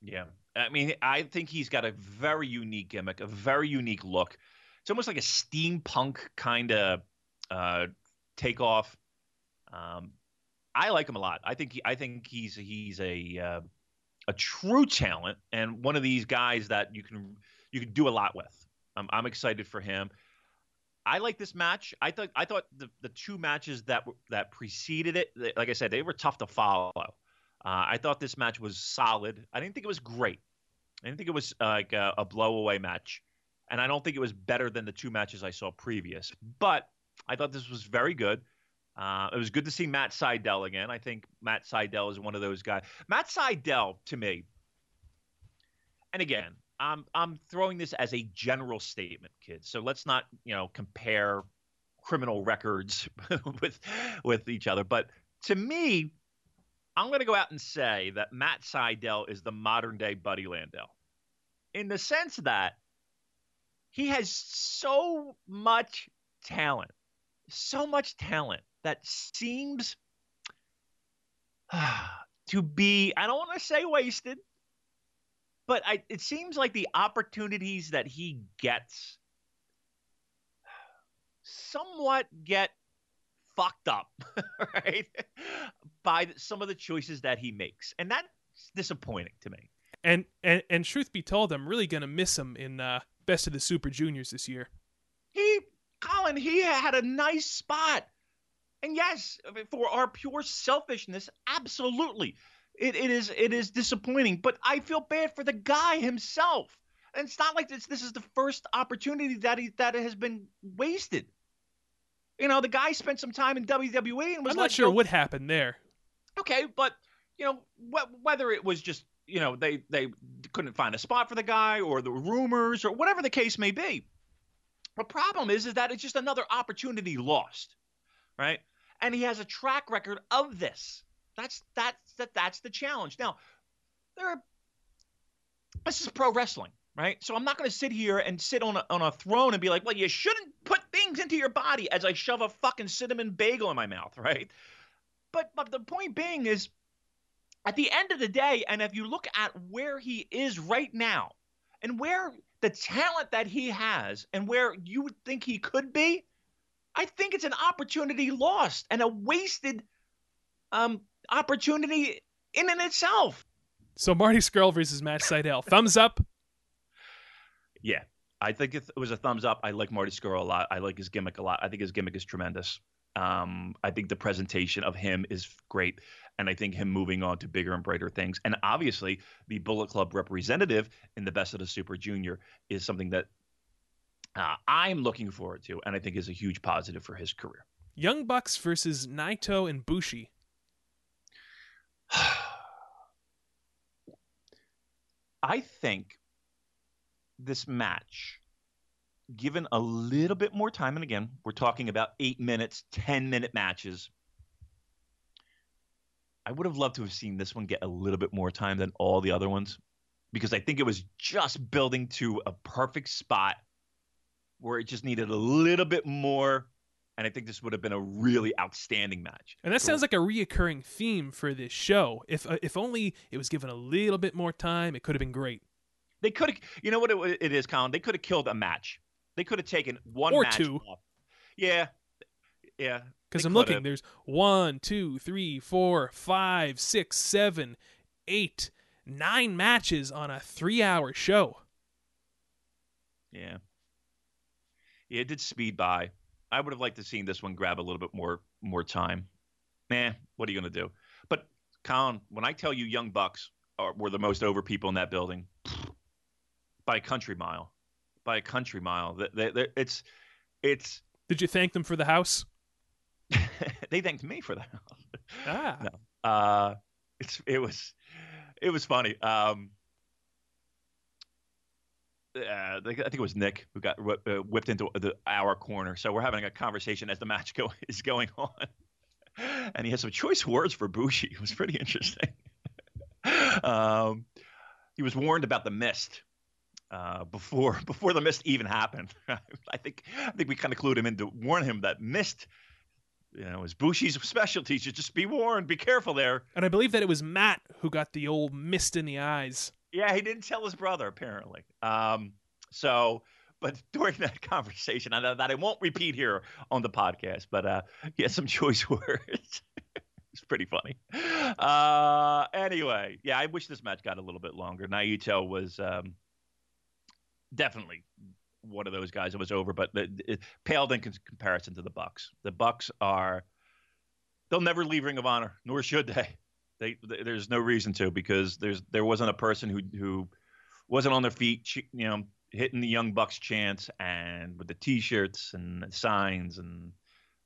Yeah, I mean, I think he's got a very unique gimmick, a very unique look. It's almost like a steampunk kind of uh, takeoff. Um, I like him a lot. I think he, I think he's he's a uh, a true talent and one of these guys that you can you can do a lot with. Um, I'm excited for him. I like this match. I thought I thought the, the two matches that that preceded it, like I said, they were tough to follow. Uh, I thought this match was solid. I didn't think it was great. I didn't think it was uh, like a, a blowaway match, and I don't think it was better than the two matches I saw previous. But I thought this was very good. Uh, it was good to see Matt Sydal again. I think Matt Sydal is one of those guys. Matt Sydal, to me, and again, I'm I'm throwing this as a general statement, kids. So let's not you know compare criminal records with with each other. But to me, I'm going to go out and say that Matt Sydal is the modern day Buddy Landel, in the sense that he has so much talent, so much talent that seems to be I don't want to say wasted, but I, it seems like the opportunities that he gets somewhat get fucked up, right? By some of the choices that he makes. And that's disappointing to me. And and, and truth be told, I'm really gonna miss him in uh, Best of the Super Juniors this year. He Colin, he had a nice spot. And yes, for our pure selfishness, absolutely. It, it is it is disappointing, but I feel bad for the guy himself. And it's not like this this is the first opportunity that he that has been wasted. You know, the guy spent some time in WWE and was I'm not like, sure what happened there. okay, but you know, wh- whether it was just you know they they couldn't find a spot for the guy or the rumors or whatever the case may be. The problem is is that it's just another opportunity lost, right? And he has a track record of this. That's that's that that's the challenge. Now, there are this is pro wrestling, right? So I'm not going to sit here and sit on a, on a throne and be like, well, you shouldn't put things into your body as I shove a fucking cinnamon bagel in my mouth, right? But but the point being is, at the end of the day, and if you look at where he is right now, and where the talent that he has, and where you would think he could be, I think it's an opportunity lost and a wasted um, opportunity in and itself. So Marty Scurll versus Matt Sydal. Thumbs up. Yeah, I think it was a thumbs up. I like Marty Scurll a lot. I like his gimmick a lot. I think his gimmick is tremendous. Um, I think the presentation of him is great, and I think him moving on to bigger and brighter things, and obviously the Bullet Club representative in the Best of the Super Junior is something that uh, I'm looking forward to, and I think is a huge positive for his career. Young Bucks versus Naito and Bushi. I think this match, given a little bit more time, and again, we're talking about eight minutes, 10 minute matches. I would have loved to have seen this one get a little bit more time than all the other ones because I think it was just building to a perfect spot where it just needed a little bit more. And I think this would have been a really outstanding match. And that sounds like a reoccurring theme for this show. If uh, if only it was given a little bit more time, it could have been great. They could have, you know what it, it is, Colin? They could have killed a match. They could have taken one Or two. off. Yeah, yeah. Because I'm looking, have. there's one, two, three, four, five, six, seven, eight, nine matches on a three-hour show. Yeah. Yeah, it did speed by. I would have liked to seen this one grab a little bit more more time. Man, what are you gonna do? But Colin, when I tell you Young Bucks are, were the most over people in that building, by a country mile, by a country mile, Th- they- they- it's it's Did you thank them for the house? they thanked me for that. Ah, No. Uh, it's it was it was funny. Um, uh, I think it was Nick who got uh, whipped into the our corner. So we're having a conversation as the match go is going on, and he has some choice words for Bushi. It was pretty interesting. um, he was warned about the mist uh, before before the mist even happened. I think I think we kind of clued him in to warn him that mist, you know, is Bushi's specialty. Should just be warned. Be careful there. and I believe that it was Matt who got the old mist in the eyes. Yeah, he didn't tell his brother apparently. Um, so, but during that conversation, I that I won't repeat here on the podcast, but uh, he had some choice words. it's pretty funny. Uh, anyway, yeah, I wish this match got a little bit longer. Naito was um, definitely one of those guys that was over, but it, it paled in comparison to the Bucks. The Bucks are they'll never leave Ring of Honor, nor should they. They, th- there's no reason to because there's there wasn't a person who who wasn't on their feet, you know, hitting the Young Bucks chants and with the T-shirts and signs, and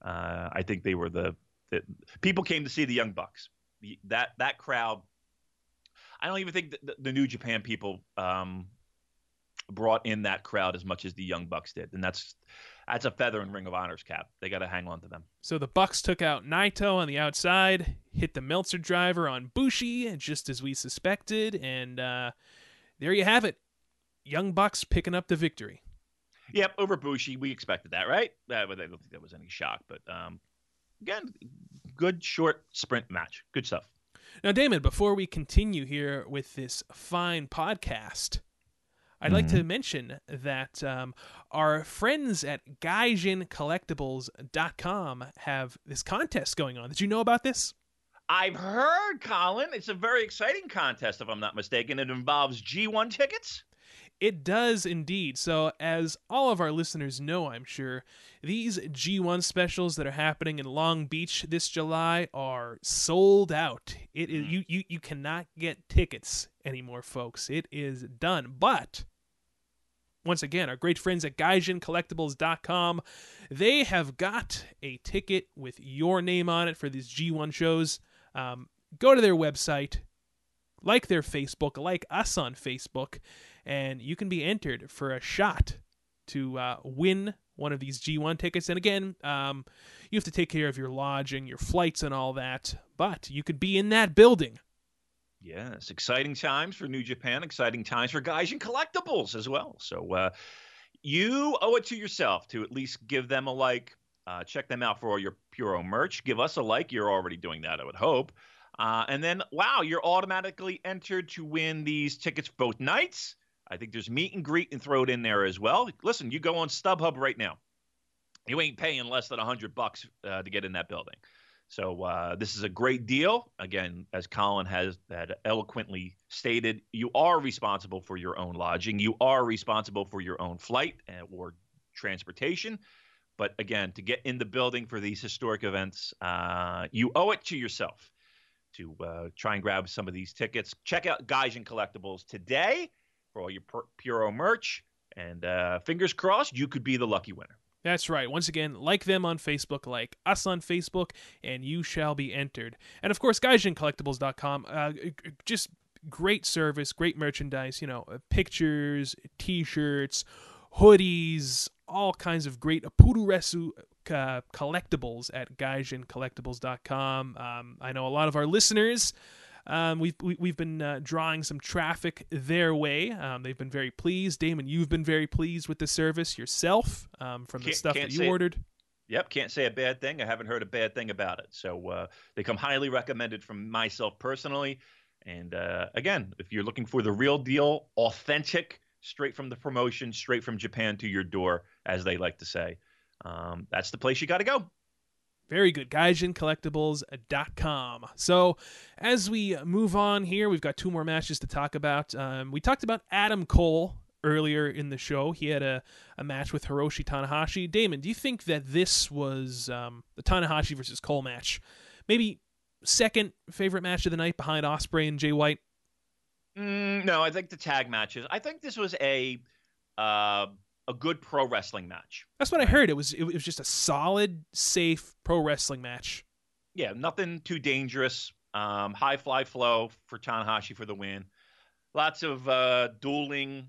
uh, I think they were the, the, people came to see the Young Bucks. That that crowd, I don't even think the, the New Japan people um, brought in that crowd as much as the Young Bucks did, and that's that's a feather in Ring of Honor's cap. They got to hang on to them. So the Bucks took out Naito on the outside, hit the Meltzer driver on Bushi, just as we suspected, and uh, there you have it. Young Bucks picking up the victory. Yep, over Bushi. We expected that, right? Uh, I don't think that was any shock, but um, again, good short sprint match. Good stuff. Now, Damon, before we continue here with this fine podcast, I'd mm-hmm. like to mm-hmm. mention that um, our friends at GaijinCollectibles.com have this contest going on. Did you know about this? I've heard, Colin. It's a very exciting contest, if I'm not mistaken. It involves G1 tickets. It does indeed. So, as all of our listeners know, I'm sure, these G1 specials that are happening in Long Beach this July are sold out. It is hmm. you you, you cannot get tickets anymore, folks. It is done. But once again, our great friends at GaijinCollectibles.com, they have got a ticket with your name on it for these G1 shows. Um, go to their website, like their Facebook, like us on Facebook, and you can be entered for a shot to uh, win one of these G1 tickets. And again, um, you have to take care of your lodging, your flights, and all that. But you could be in that building. Yes, exciting times for New Japan, exciting times for Gaijin Collectibles as well. So uh, you owe it to yourself to at least give them a like. Uh, check them out for all your Puro merch. Give us a like. You're already doing that, I would hope. Uh, and then, wow, you're automatically entered to win these tickets both nights. I think there's meet and greet and throw it in there as well. Listen, you go on StubHub right now. You ain't paying less than a hundred bucks uh, to get in that building. So uh, this is a great deal. Again, as Colin has had eloquently stated, you are responsible for your own lodging. You are responsible for your own flight uh, or transportation. But again, to get in the building for these historic events, uh, you owe it to yourself to uh, try and grab some of these tickets. Check out Gaijin Collectibles today for all your Puro merch. And uh, fingers crossed, you could be the lucky winner. That's right. Once again, like them on Facebook, like us on Facebook, and you shall be entered. And of course, GaijinCollectibles.com, uh, just great service, great merchandise, you know, uh, pictures, t shirts, hoodies, all kinds of great Puroresu uh, collectibles at GaijinCollectibles.com. Um, I know a lot of our listeners um, we've we, have we have been uh, drawing some traffic their way. Um, they've been very pleased. Damon, you've been very pleased with the service yourself um, from the can't, stuff can't that you ordered. Yep, can't say a bad thing. I haven't heard a bad thing about it. So uh, they come highly recommended from myself personally. And uh, again, if you're looking for the real deal, authentic, straight from the promotion, straight from Japan to your door, as they like to say, um, that's the place you got to go. Very good. GaijinCollectibles.com. So, as we move on here, we've got two more matches to talk about. Um, we talked about Adam Cole earlier in the show. He had a, a match with Hiroshi Tanahashi. Damon, do you think that this was um, the Tanahashi versus Cole match? Maybe second favorite match of the night behind Ospreay and Jay White? Mm, no, I think the tag matches. I think this was a. Uh a good pro wrestling match. That's what I heard. It was it was just a solid, safe pro wrestling match. Yeah, nothing too dangerous. Um, high fly flow for Tanahashi for the win. Lots of uh, dueling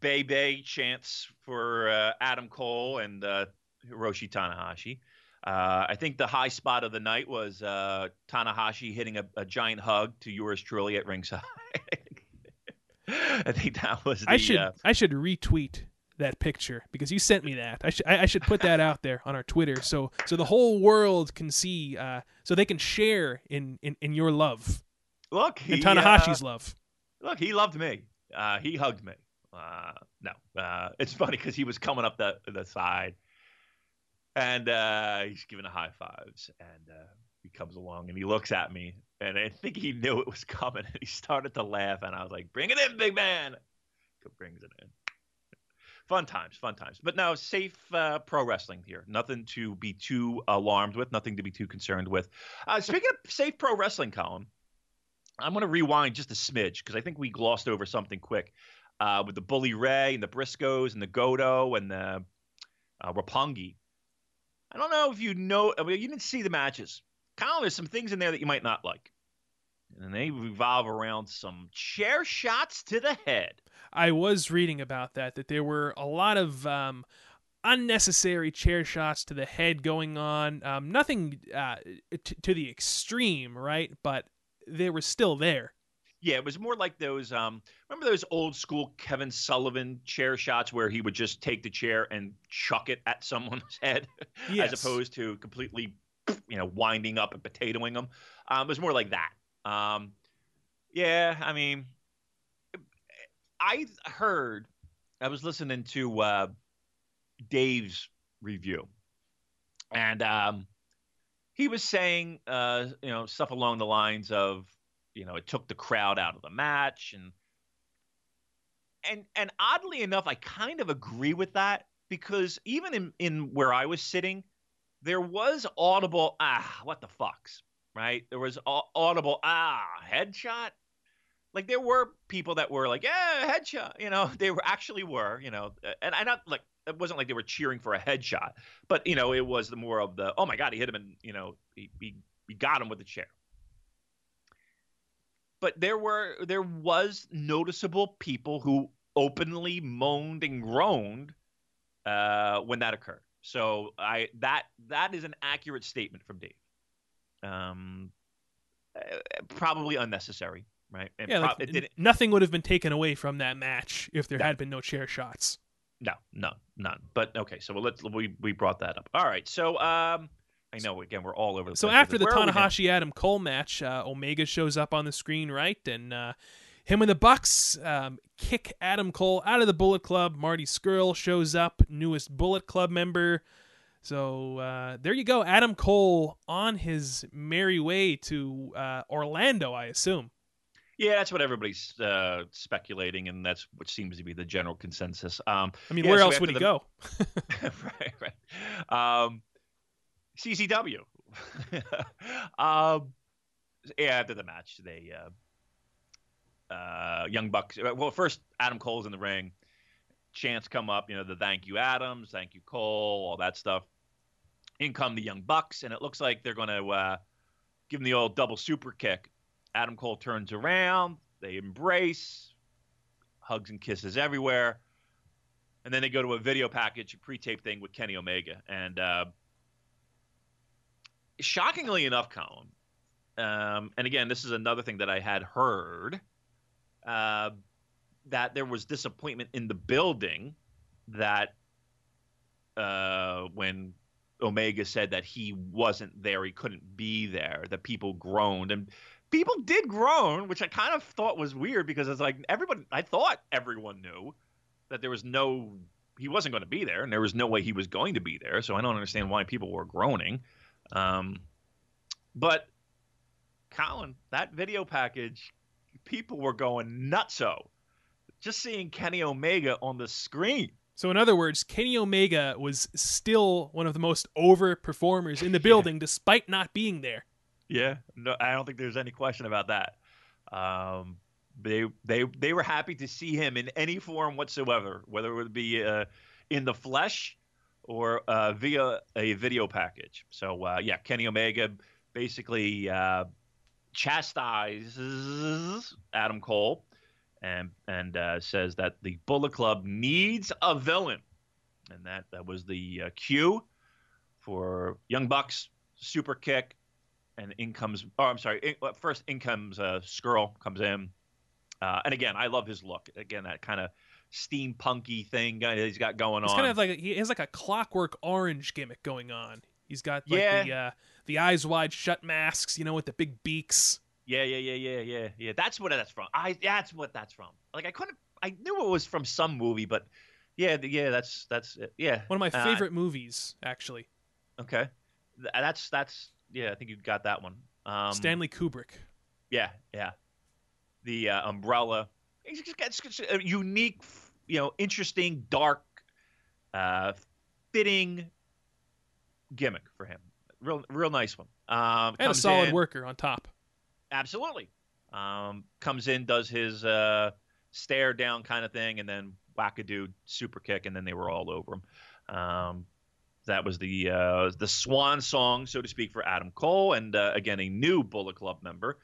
Bay Bay chants for uh, Adam Cole and uh, Hiroshi Tanahashi. Uh, I think the high spot of the night was uh, Tanahashi hitting a, a, giant hug to yours truly at ringside. I think that was. The, I should uh, I should retweet that picture because you sent me that. I should I, I should put that out there on our Twitter so so the whole world can see, uh, so they can share in in, in your love. Look, he, Tanahashi's uh, love. Look, he loved me. Uh, he hugged me. Uh, no, uh, it's funny because he was coming up the the side, and uh, he's giving a high fives, and uh, he comes along and he looks at me, and I think he knew it was coming, and he started to laugh, and I was like, "Bring it in, big man." He brings it in fun times, fun times. But now, safe uh, pro wrestling here. Nothing to be too alarmed with. Nothing to be too concerned with. Uh, speaking of safe pro wrestling, Colin, I'm going to rewind just a smidge because I think we glossed over something quick. uh, with the Bully Ray and the Briscoes and the Goto and the uh, Roppongi. I don't know if you know. I mean, you didn't see the matches. Colin, there's some things in there that you might not like, and they revolve around some chair shots to the head. I was reading about that. That there were a lot of um, unnecessary chair shots to the head going on. Um, nothing uh, t- to the extreme, right? But they were still there. Yeah, it was more like those. Um, remember those old school Kevin Sullivan chair shots where he would just take the chair and chuck it at someone's head, Yes. as opposed to completely, you know, winding up and potatoing them. Um, it was more like that. Um, yeah, I mean, I heard. I was listening to uh, Dave's review, and um, he was saying, uh, you know, stuff along the lines of, you know, it took the crowd out of the match, and and and oddly enough, I kind of agree with that because even in in where I was sitting, there was audible ah what the fucks right? There was audible ah headshot? Like there were people that were like yeah headshot you know? They were actually were you know? And i not like it wasn't like they were cheering for a headshot but you know it was the more of the oh my god he hit him and you know he, he, he got him with the chair. But there were there was noticeable people who openly moaned and groaned uh, when that occurred. So I that that is an accurate statement from Dave. Um, uh, probably unnecessary, right? And Yeah, prob- like, nothing would have been taken away from that match if there had been no chair shots. No, no, none. But okay, so let's we we brought that up. All right, so um, I know again we're all over the So after the Where are we now? Tanahashi Adam Cole match, uh, Omega shows up on the screen, right? And uh, him and the Bucks um, kick Adam Cole out of the Bullet Club. Marty Scurll shows up, newest Bullet Club member. So uh, there you go, Adam Cole on his merry way to uh, Orlando, I assume. Yeah, that's what everybody's uh, speculating, and that's what seems to be the general consensus. Um, I mean, Yeah, where so else would he go? right, right. Um, CCW. um, yeah, after the match, they uh, uh, Young Bucks. Well, first Adam Cole's in the ring. Chants come up, you know, the thank you Adams, thank you Cole, all that stuff. In come the Young Bucks, and it looks like they're going to uh, give him the old double super kick. Adam Cole turns around, they embrace, hugs and kisses everywhere and then they go to a video package, a pre-tape thing with Kenny Omega, and uh, shockingly enough, Colin, um, and again, this is another thing that I had heard uh, that there was disappointment in the building that uh, when Omega said that he wasn't there, he couldn't be there, that people groaned and. People did groan, which I kind of thought was weird because it's like everybody. I thought everyone knew that there was no he wasn't going to be there and there was no way he was going to be there so i don't understand why people were groaning um, but colin that video package people were going nutso just seeing kenny omega on the screen. So, in other words, Kenny Omega was still one of the most over performers in the building despite not being there. yeah no i don't think there's any question about that. Um, they they they were happy to see him in any form whatsoever whether it would be uh, in the flesh or uh, via a video package. So uh, yeah kenny omega basically uh, chastises adam cole and and uh, says that the bullet club needs a villain and that that was the uh, cue for young bucks super kick and in comes oh i'm sorry in, first in comes uh, Scurll comes in uh, and again, I love his look. Again, that kind of steampunky thing he's got going It's on. kind of like he has like a clockwork orange gimmick going on. He's got like Yeah. the uh, the eyes wide shut masks, you know, with the big beaks. Yeah, yeah, yeah, yeah, yeah, yeah. That's what that's from. I that's what that's from. Like I couldn't. I knew it was from some movie, but yeah, yeah, that's that's it. yeah. One of my Uh, favorite movies, actually. Okay, that's that's yeah. I think you got that one. Um, Stanley Kubrick. Yeah, yeah. The uh, umbrella. It's just, it's a unique, you know, interesting, dark, uh, fitting gimmick for him. Real, real nice one. Um, And a solid in- worker on top. Absolutely. Um, comes in, does his uh, stare down kind of thing, and then wackadoo super kick, and then they were all over him. Um, that was the uh, the swan song, so to speak, for Adam Cole, and uh, again a new Bullet Club member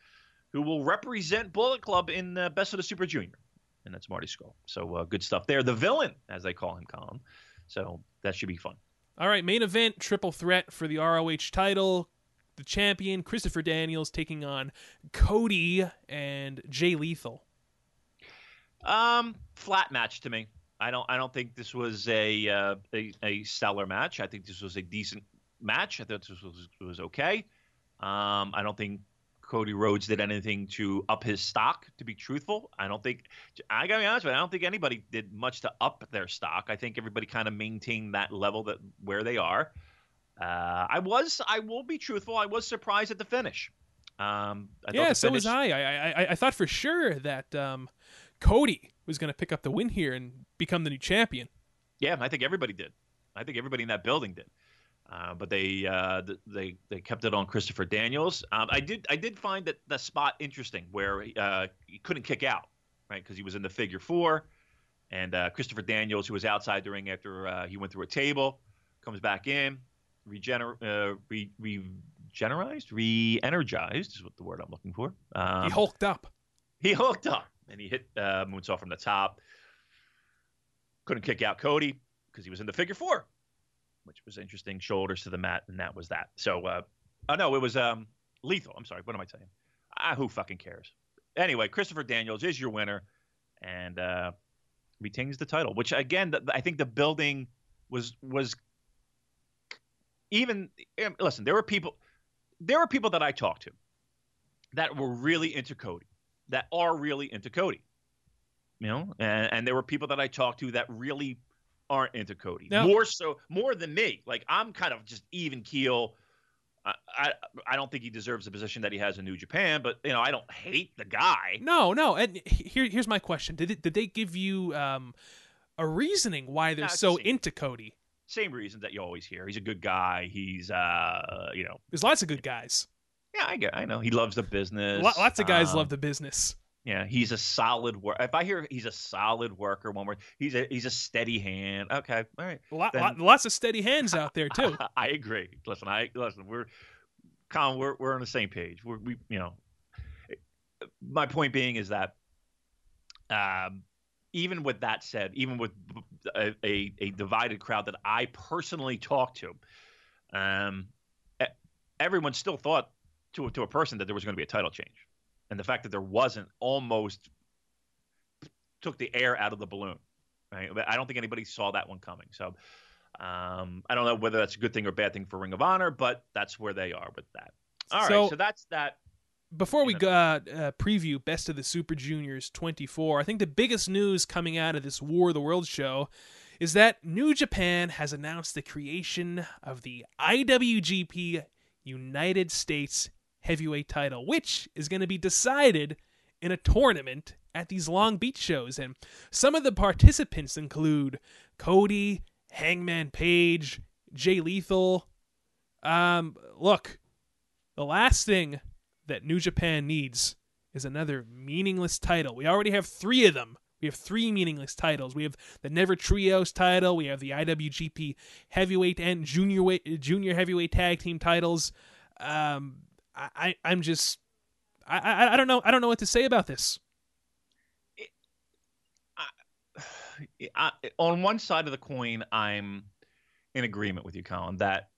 who will represent Bullet Club in uh, Best of the Super Junior, and that's Marty Scurll. So uh, good stuff there. The villain, as they call him, Colin. So that should be fun. All right, main event triple threat for the ROH title. The champion Christopher Daniels taking on Cody and Jay Lethal. Um, flat match to me. I don't. I don't think this was a uh, a, a stellar match. I think this was a decent match. I thought this was was okay. Um, I don't think Cody Rhodes did anything to up his stock. To be truthful, I don't think. I gotta be honest with you. I don't think anybody did much to up their stock. I think everybody kind of maintained that level that where they are. Uh, I was. I will be truthful. I was surprised at the finish. Um, I yeah, so finish, was I. I. I. I thought for sure that um, Cody was going to pick up the win here and become the new champion. Yeah, I think everybody did. I think everybody in that building did. Uh, but they uh, they they kept it on Christopher Daniels. Um, I did I did find that the spot interesting where uh, he couldn't kick out right because he was in the figure four, and uh, Christopher Daniels who was outside the ring after uh, he went through a table comes back in, regener uh, re- regenerized, re-energized is what the word I'm looking for. Um, he hulked up. He hulked up and he hit uh, moonsault from the top. Couldn't kick out Cody because he was in the figure four, which was interesting. Shoulders to the mat, and that was that. So, uh, oh no, it was um, lethal. I'm sorry. What am I saying? Ah, who fucking cares? Anyway, Christopher Daniels is your winner, and uh, retains the title. Which again, the, I think the building was was even. Listen, there were people. There were people that I talked to that were really into Cody that are really into Cody. You know, and, and there were people that I talked to that really aren't into Cody. More so, more than me. Like I'm kind of just even keel. I, I, I don't think he deserves the position that he has in New Japan, but you know I don't hate the guy. No, no. And here here's my question: Did it, did they give you um, a reasoning why they're so into Cody? Same reasons that you always hear. He's a good guy. He's uh you know. There's lots of good guys. Yeah, I get. I know he loves the business. Lots of guys um, love the business. Yeah, he's a solid worker. If I hear he's a solid worker, one word, he's a he's a steady hand. Okay, all right. Lot, then, lots of steady hands out there too. I, agree. Listen, I listen. We're Colin. We're we're on the same page. We're, we you know. My point being is that, um, even with that said, even with a, a, a divided crowd that I personally talked to, um, everyone still thought to to a person that there was going to be a title change, and the fact that there wasn't almost took the air out of the balloon. Right? I don't think anybody saw that one coming. So um, I don't know whether that's a good thing or bad thing for Ring of Honor, but that's where they are with that. All so, right, so that's that. Before we go, uh, uh, preview Best of the Super Juniors 24, I think the biggest news coming out of this War of the World show is that New Japan has announced the creation of the IWGP United States heavyweight title, which is going to be decided in a tournament at these Long Beach shows. And some of the participants include Cody, Hangman Page, Jay Lethal. Um, look, the last thing that New Japan needs is another meaningless title. We already have three of them. We have three meaningless titles. We have the Never Trios title. We have the IWGP Heavyweight and Junior weight, Junior Heavyweight Tag Team titles. Um, I, I am just I, I I don't know I don't know what to say about this. It, I, I, on one side of the coin, I'm in agreement with you, Colin, that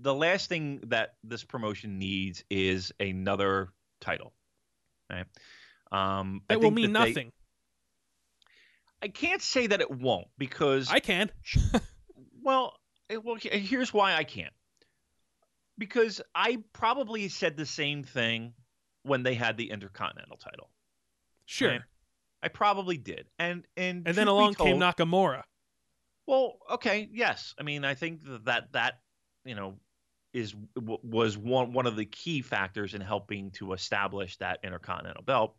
the last thing that this promotion needs is another title. Right? Um, it will mean nothing. They, I can't say that it won't because I can. well, well, here's why I can't because I probably said the same thing when they had the Intercontinental title. Sure. Right? I probably did. And and And then along told, came Nakamura. Well, okay, yes. I mean, I think that that, you know, is was one one of the key factors in helping to establish that Intercontinental belt.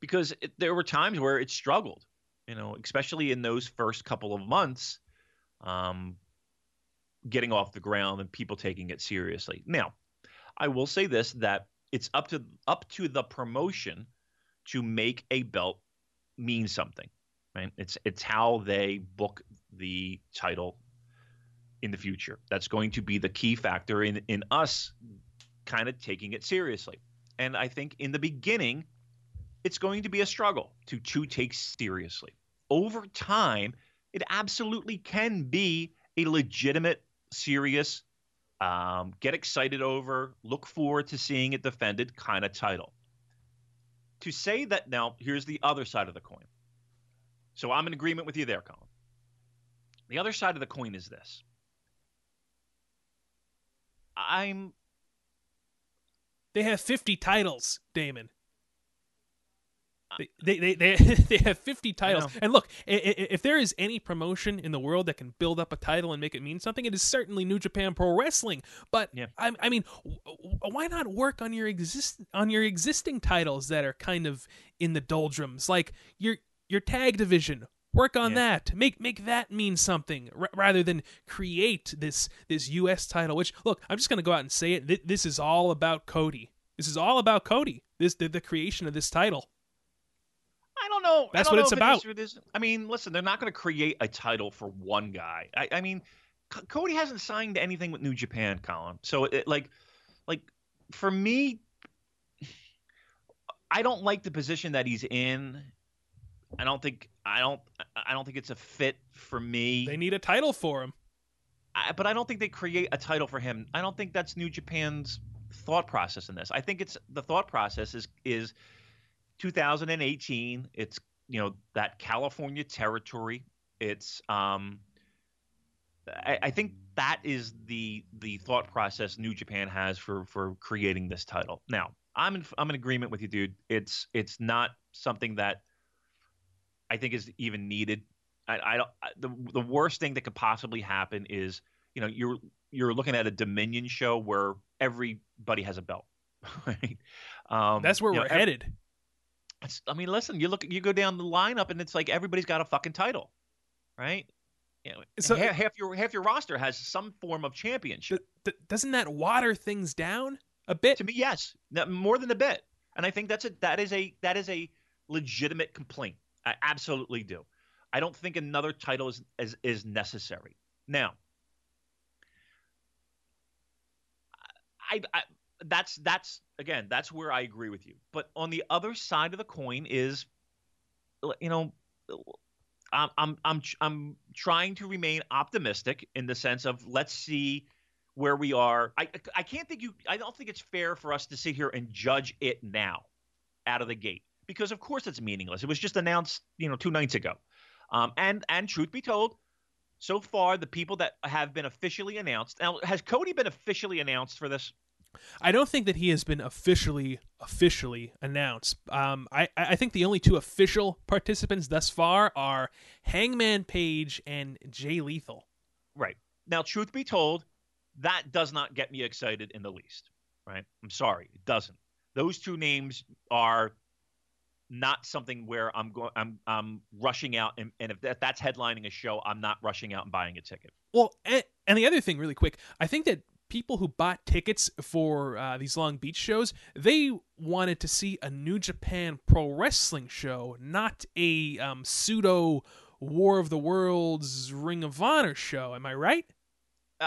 Because it, there were times where it struggled, you know, especially in those first couple of months um, getting off the ground and people taking it seriously. Now, I will say this that it's up to up to the promotion to make a belt mean something, right? It's it's how they book the title in the future. That's going to be the key factor in in us kind of taking it seriously. And I think in the beginning, it's going to be a struggle to to take seriously. Over time, it absolutely can be a legitimate, serious, um, get excited over, look forward to seeing it defended kind of title. To say that now, here's the other side of the coin. So I'm in agreement with you there, Colin. The other side of the coin is this. I'm. They have 50 titles, Damon. Uh, they they they they have 50 titles. And look, if there is any promotion in the world that can build up a title and make it mean something, it is certainly New Japan Pro Wrestling. But yeah. I, I mean, why not work on your exist on your existing titles that are kind of in the doldrums, like your your tag division? Work on yeah. that. Make make that mean something r- rather than create this this U.S. title. Which look, I'm just gonna go out and say it. Th- this is all about Cody. This is all about Cody. This the, the creation of this title. I don't know. That's don't what it's about. It is, I mean, listen, they're not going to create a title for one guy. I, I mean, C- Cody hasn't signed anything with New Japan, Colin. So, it, like, like for me, I don't like the position that he's in. I don't think I don't I don't think it's a fit for me. They need a title for him. I, but I don't think they create a title for him. I don't think that's New Japan's thought process in this. I think it's the thought process is is 2018. It's you know that California territory. It's um, I, I, think that is the the thought process New Japan has for for creating this title. Now I'm in I'm in agreement with you, dude. It's it's not something that I think is even needed. I, I don't. the the worst thing that could possibly happen is you know you're you're looking at a Dominion show where everybody has a belt. Right? Um, That's where we're know, headed. I mean, listen, you look, you go down the lineup, and it's like everybody's got a fucking title, right? You know, so half, half your half your roster has some form of championship. Th- th- doesn't that water things down a bit? To me, yes, more than a bit. And I think that's a that is a that is a legitimate complaint. I absolutely do. I don't think another title is is, is necessary. Now, I, I that's that's again that's where I agree with you. But on the other side of the coin is, you know, I'm I'm I'm I'm trying to remain optimistic in the sense of let's see where we are. I I can't think you. I don't think it's fair for us to sit here and judge it now, out of the gate, because of course it's meaningless. It was just announced, you know, two nights ago, um, and and truth be told, so far the people that have been officially announced. Now, has Cody been officially announced for this? I don't think that he has been officially officially announced. Um, I I think the only two official participants thus far are Hangman Page and Jay Lethal. Right now, truth be told, that does not get me excited in the least. Right, I'm sorry, it doesn't. Those two names are not something where I'm going. I'm I'm rushing out, and, and if that, that's headlining a show, I'm not rushing out and buying a ticket. Well, and, and the other thing, really quick, I think that people who bought tickets for uh, these Long Beach shows, they wanted to see a New Japan Pro Wrestling show, not a um, pseudo War of the Worlds Ring of Honor show. Am I right?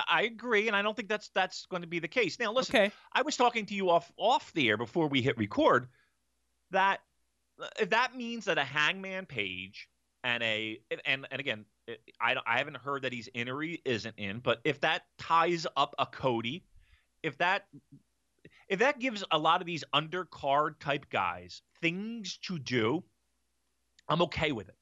I agree, and I don't think that's that's going to be the case. Now, listen, okay. I was talking to you off off the air before we hit record that that means that a Hangman Page and a and and again I, I haven't heard that he's in or he isn't in, but if that ties up a Cody, if that if that gives a lot of these undercard type guys things to do, I'm okay with it.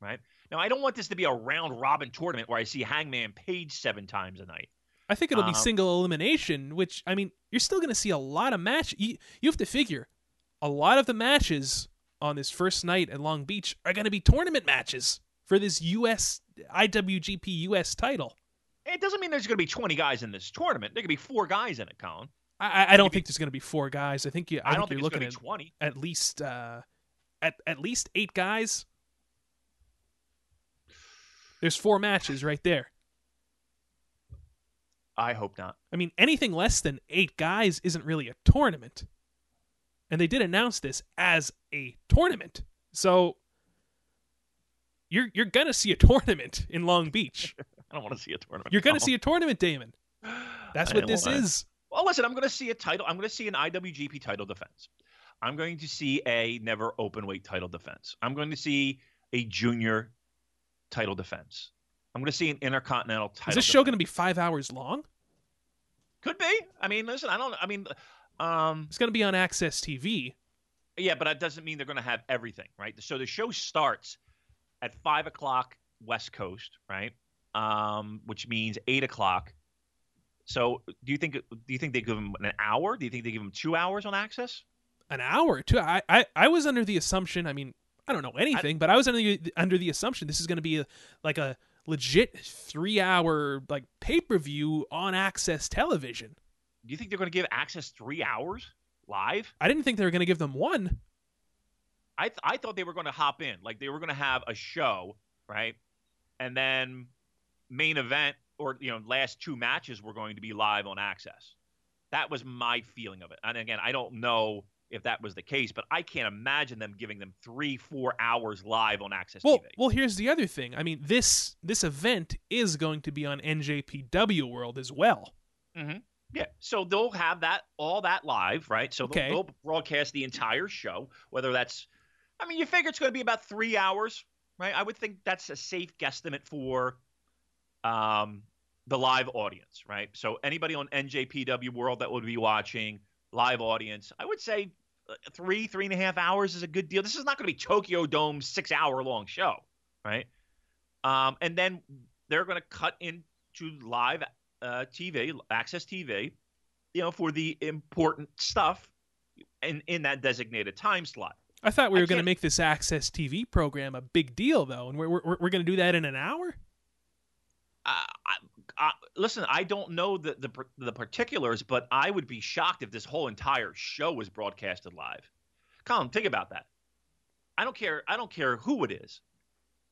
Right? Now I don't want this to be a round robin tournament where I see Hangman Page seven times a night. I think it'll um, be single elimination, which I mean, you're still going to see a lot of match. You, you have to figure a lot of the matches on this first night at Long Beach are going to be tournament matches for this U.S. IWGP US title. It doesn't mean there's going to be 20 guys in this tournament. There could be four guys in it, Colin. I, I don't think there's going to be four guys. I think you. I, I think you're looking at 20. At least, uh, at at least eight guys. There's four matches right there. I hope not. I mean, anything less than eight guys isn't really a tournament. And they did announce this as a tournament. So you're you're gonna see a tournament in Long Beach. I don't want to see a tournament. You're gonna no. see a tournament, Damon. That's I what this wanna- is. Well, listen, I'm going to see a title. I'm going to see an IWGP title defense. I'm going to see a never open weight title defense. I'm going to see a junior title defense. I'm going to see an intercontinental title. Is this show gonna be five hours long? Could be. I mean, listen, I don't. I mean, um, It's gonna be on AXS TV. yeah, but that doesn't mean they're going to have everything, right? So the show starts at five o'clock West Coast, right? Um, which means eight o'clock. So, do you think do you think they give them an hour? Do you think they give them two hours on AXS? An hour too. I, I I was under the assumption. I mean, I don't know anything, but I was under the under the assumption this is gonna be a, like a legit three hour like pay per view on AXS Television. Do you think they're going to give AXS three hours live? I didn't think they were gonna give them one. I th- I thought they were going to hop in, like they were going to have a show, right? And then main event or you know last two matches were going to be live on AXS. That was my feeling of it. And again, I don't know if that was the case, but I can't imagine them giving them three, four hours live on AXS Well, TV. well, here's the other thing. I mean, this this event is going to be on NJPW World as well. Mm-hmm. Yeah, so they'll have that all that live, right? So Okay. they'll, they'll broadcast the entire show, whether that's, I mean, you figure it's going to be about three hours, right? I would think that's a safe guesstimate for, um, the live audience, right? So anybody on NJPW World that would be watching live audience, I would say uh, three, three and a half hours is a good deal. This is not going to be Tokyo Dome six hour long show, right? Um, and then they're going to cut into live uh, TV, AXS TV, you know, for the important stuff in in that designated time slot. I thought we were going to make this AXS TV program a big deal, though, and we're we're, we're going to do that in an hour. Uh, I, I, listen, I don't know the, the the particulars, but I would be shocked if this whole entire show was broadcasted live. Colin, think about that. I don't care. I don't care who it is.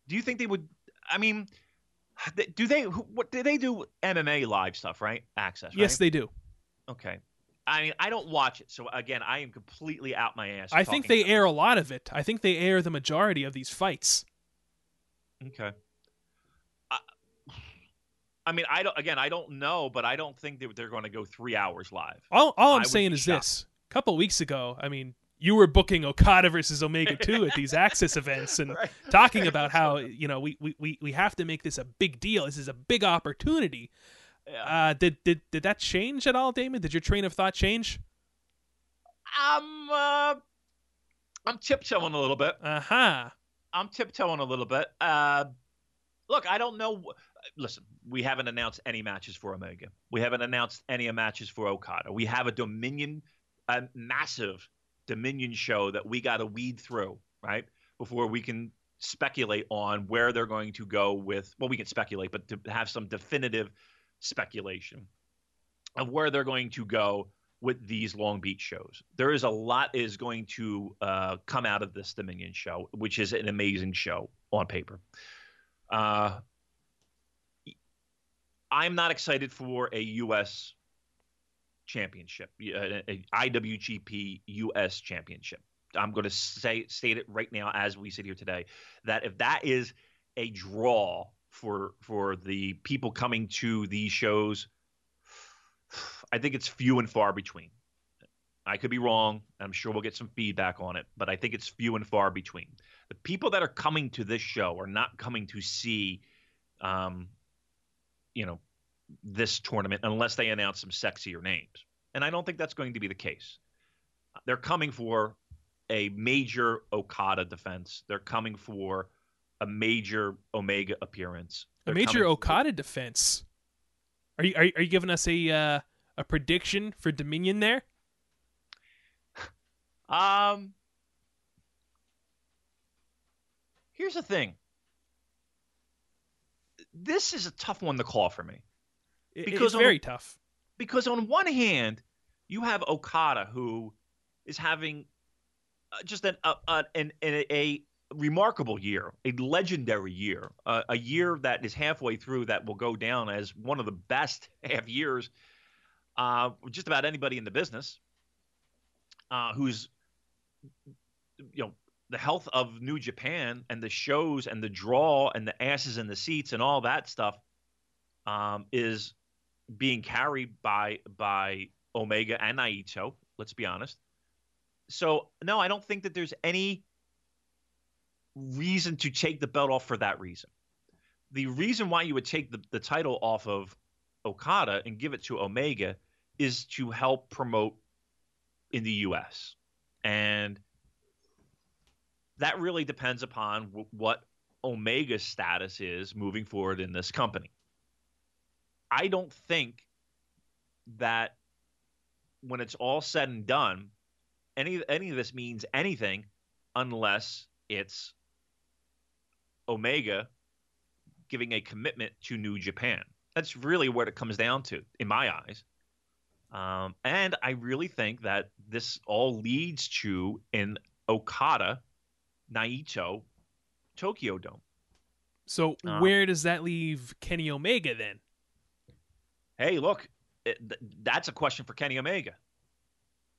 Do you think they would? I mean, do they? What do they do? MMA live stuff, right? AXS. Right? Yes, they do. Okay. I mean, I don't watch it, so again, I am completely out my ass. I think they air a lot of it. I think they air the majority of these fights. Okay. I, I mean, I don't. Again, I don't know, but I don't think that they're going to go three hours live. All, all I'm saying is shocked. this: a couple weeks ago, I mean, you were booking Okada versus Omega Two at these AXS events and Right. talking about how you know we, we, we, we have to make this a big deal. This is a big opportunity. Yeah. Uh, did did did that change at all, Damon? Did your train of thought change? I'm uh, I'm tiptoeing a little bit. Uh huh. I'm tiptoeing a little bit. Uh, look, I don't know. Listen, we haven't announced any matches for Omega. We haven't announced any matches for Okada. We have a Dominion, a massive Dominion show that we got to weed through, right? Before we can speculate on where they're going to go with. Well, we can speculate, but to have some definitive speculation of where they're going to go with these Long Beach shows. There is a lot is going to uh, come out of this Dominion show, which is an amazing show on paper. Uh, I'm not excited for a U.S. championship, uh, IWGP U.S. championship. I'm going to say state it right now as we sit here today that if that is a draw for for the people coming to these shows, I think it's few and far between. I could be wrong. I'm sure we'll get some feedback on it, but I think it's few and far between. The people that are coming to this show are not coming to see, um, you know, this tournament unless they announce some sexier names, and I don't think that's going to be the case. They're coming for a major Okada defense. They're coming for a major Omega appearance. A They're major coming for- Okada defense. Are you are, you- are you giving us a uh, a prediction for Dominion there? Um, here's the thing. This is a tough one to call for me It- Because it's on very tough. because on one hand, you have Okada who is having uh, just an, a, a, an, a, a remarkable year, a legendary year, uh, a year that is halfway through that will go down as one of the best half years uh, just about anybody in the business uh, who's you know the health of New Japan and the shows and the draw and the asses in the seats and all that stuff um, is being carried by by Omega and Naito. Let's be honest. So no, I don't think that there's any reason to take the belt off for that reason. The reason why you would take the, the title off of Okada and give it to Omega is to help promote in the U.S. And that really depends upon w- what Omega's status is moving forward in this company. I don't think that when it's all said and done, any any of this means anything unless it's Omega giving a commitment to New Japan. That's really what it comes down to, in my eyes. Um, and I really think that this all leads to an Okada Naito Tokyo Dome. So Uh, where does that leave Kenny Omega then? Hey, look, it, th- that's a question for Kenny Omega,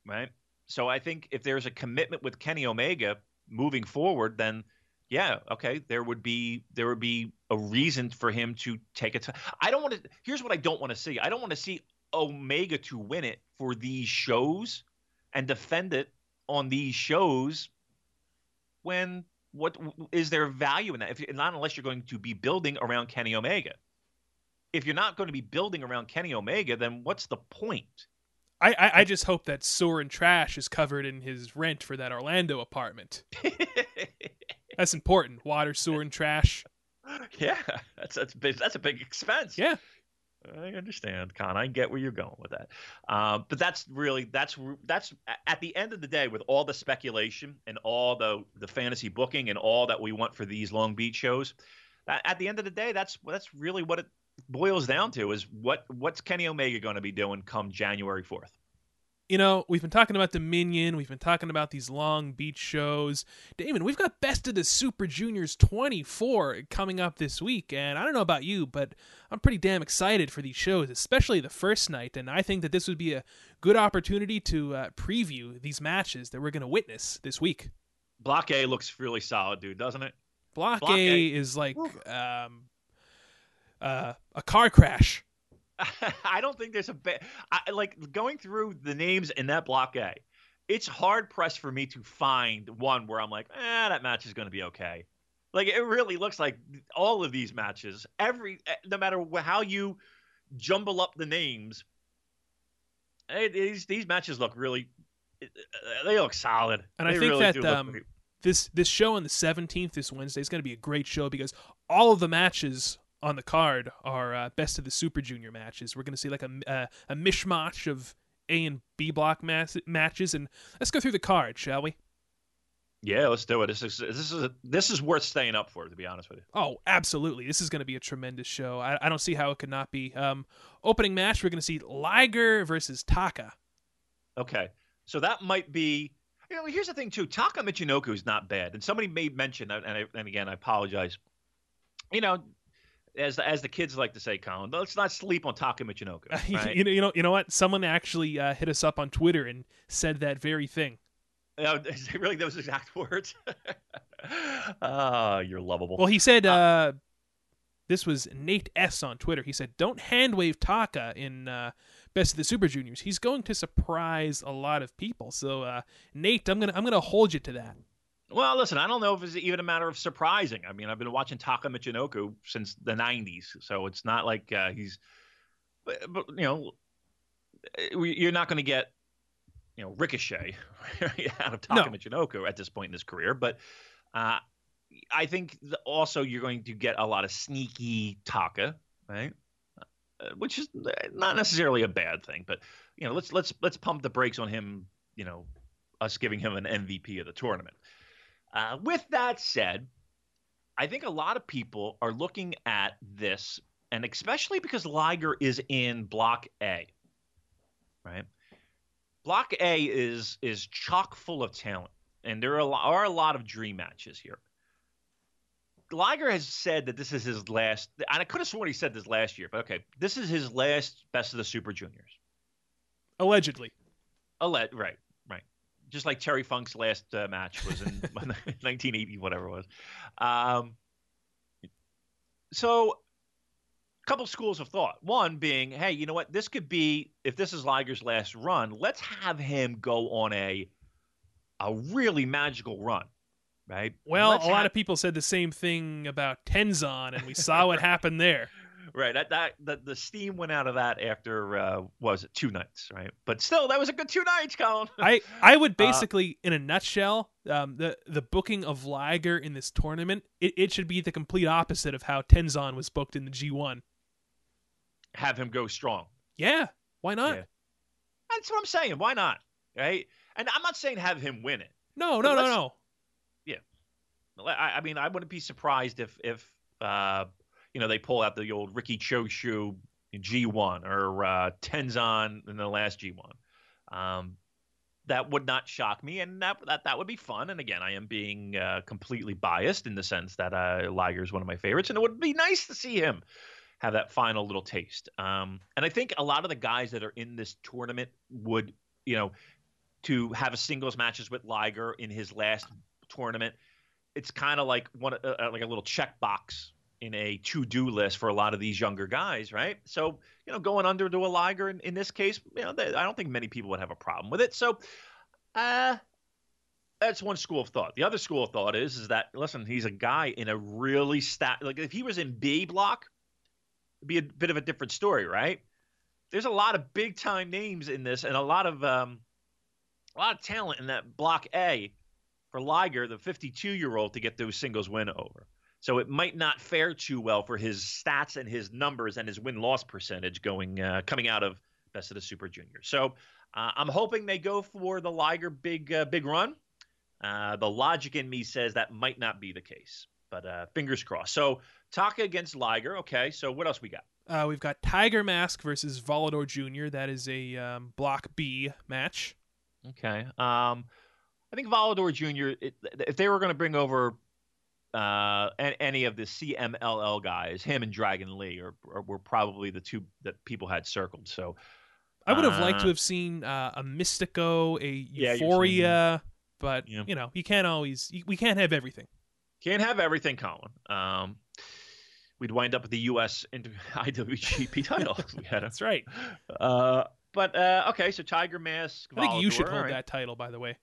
right? So I think if there's a commitment with Kenny Omega moving forward, then yeah, okay, there would be there would be a reason for him to take it. I don't want to. Here's what I don't want to see. I don't want to see Omega to win it for these shows and defend it on these shows when what is there value in that? If not unless you're going to be building around Kenny Omega. If you're not going to be building around Kenny Omega, then what's the point? I, I, I just hope that Soren Trash is covered in his rent for that Orlando apartment. That's important. Water, sewer, and trash. yeah, that's that's big, that's a big expense. Yeah. I understand, Con. I get where you're going with that. Uh, but that's really that's that's at the end of the day, with all the speculation and all the the fantasy booking and all that we want for these Long Beach shows, at the end of the day, that's that's really what it boils down to is what what's Kenny Omega going to be doing come January fourth. You know, we've been talking about Dominion. We've been talking about these Long Beach shows. Damon, we've got Best of the Super Juniors 24 coming up this week. And I don't know about you, but I'm pretty damn excited for these shows, especially the first night. And I think that this would be a good opportunity to uh, preview these matches that we're going to witness this week. Block A looks really solid, dude, doesn't it? Block, Block A, A. is like um, uh, a car crash. I don't think there's a ba- I, like going through the names in that block A. It's hard pressed for me to find one where I'm like, eh, that match is going to be okay. Like it really looks like all of these matches, every eh, no matter how you jumble up the names, eh, these these matches look really, eh, they look solid. And I think really that, um, this this show on the 17th this wednesday is going to be a great show because all of the matches on the card are uh, best of the super junior matches we're going to see like a, a, a mishmash of a and b block mas- matches and let's go through the card shall we yeah, let's do it. This is this is this is worth staying up for, to be honest with you. oh absolutely this is going to be a tremendous show I, I don't see how it could not be um, opening match we're going to see liger versus taka Okay, so that might be. You know, here's the thing too. Taka Michinoku is not bad, and somebody made mention, and, I, and again, I apologize. You know, as as the kids like to say, Colin, let's not sleep on Taka Michinoku. Right? you know you know you know what someone actually uh, hit us up on twitter and said that very thing is really those exact words? Ah, you're lovable. Well, he said uh, this was Nate S on Twitter. He said, "Don't handwave Taka in uh, Best of the Super Juniors. He's going to surprise a lot of people." So, uh, Nate, I'm gonna I'm gonna hold you to that. Well, listen, I don't know if it's even a matter of surprising. I mean, I've been watching Taka Michinoku since the '90s, so it's not like uh, he's, but, but you know, you're not going to get, you know, Ricochet out of Taka No. Michinoku at this point in his career. But uh, I think the, also you're going to get a lot of sneaky Taka, right? Uh, which is not necessarily a bad thing, but you know, let's let's let's pump the brakes on him. You know, us giving him an MVP of the tournament. Uh, with that said, I think a lot of people are looking at this, and especially because Liger is in Block A, right? Block A is is chock full of talent, and there are are a lot of dream matches here. Liger has said that this is his last, and I could have sworn he said this last year, but okay, this is his last Best of the Super Juniors. Allegedly, Alleg- right. Just like Terry Funk's last uh, match was in 1980, whatever it was. Um, so, a couple schools of thought. One being, hey, you know what? This could be if this is Liger's last run. Let's have him go on a a really magical run, right? Well, Let's a lot have- of people said the same thing about Tenzan, and we saw what happened there. Right. That that the, the steam went out of that after uh, was it two nights, right? But still, that was a good two nights, Colin. I I would Uh, basically, in a nutshell, um, the the booking of Liger in this tournament, it, it should be the complete opposite of how Tenzan was booked in the G1. have him go strong. Yeah, why not? Yeah. That's what I'm saying. Why not? Right? And I'm not saying have him win it. No, no, no, no. I, I mean, I wouldn't be surprised if if uh, you know they pull out the old Riki Choshu G1 or uh, Tenzan in the last G1. Um, that would not shock me, and that that that would be fun. And again, I am being uh, completely biased in the sense that uh, Liger is one of my favorites, and it would be nice to see him have that final little taste. Um, and I think a lot of the guys that are in this tournament would, you know, to have a singles matches with Liger in his last tournament. It's kind of like one uh, uh, like a little checkbox in a to-do list for a lot of these younger guys, right? So you know, going under to a Liger in, in this case, you know, they, I don't think many people would have a problem with it. So, uh, that's one school of thought. The other school of thought is is that listen, he's a guy in a really stat like if he was in B block, it'd be a bit of a different story, right? There's a lot of big time names in this, and a lot of um, a lot of talent in that block A for Liger, the 52 year old, to get those singles win over. So it might not fare too well for his stats and his numbers and his win loss percentage going uh, coming out of Best of the Super Junior. So uh, I'm hoping they go for the Liger big uh, big run. Uh, the logic in me says that might not be the case, but uh, fingers crossed. So Taka against Liger. Okay, so what else we got? Uh, we've got Tiger Mask versus Volador Jr. That is a um, Block B match. Okay. Um, I think Volador Jr. It, if they were going to bring over uh, an- any of the CMLL guys, him and Dragon Lee are, are were probably the two that people had circled. So I would have liked Uh, to have seen uh, a Mystico, a Yeah, Euforia, but Yeah. you know, you can't always, we can't have everything. can't have everything, Colin. Um, we'd wind up with the U.S. IWGP title. we had a, That's right. uh, but uh, okay, so Tiger Mask. I think you should hold right. that title, by the way.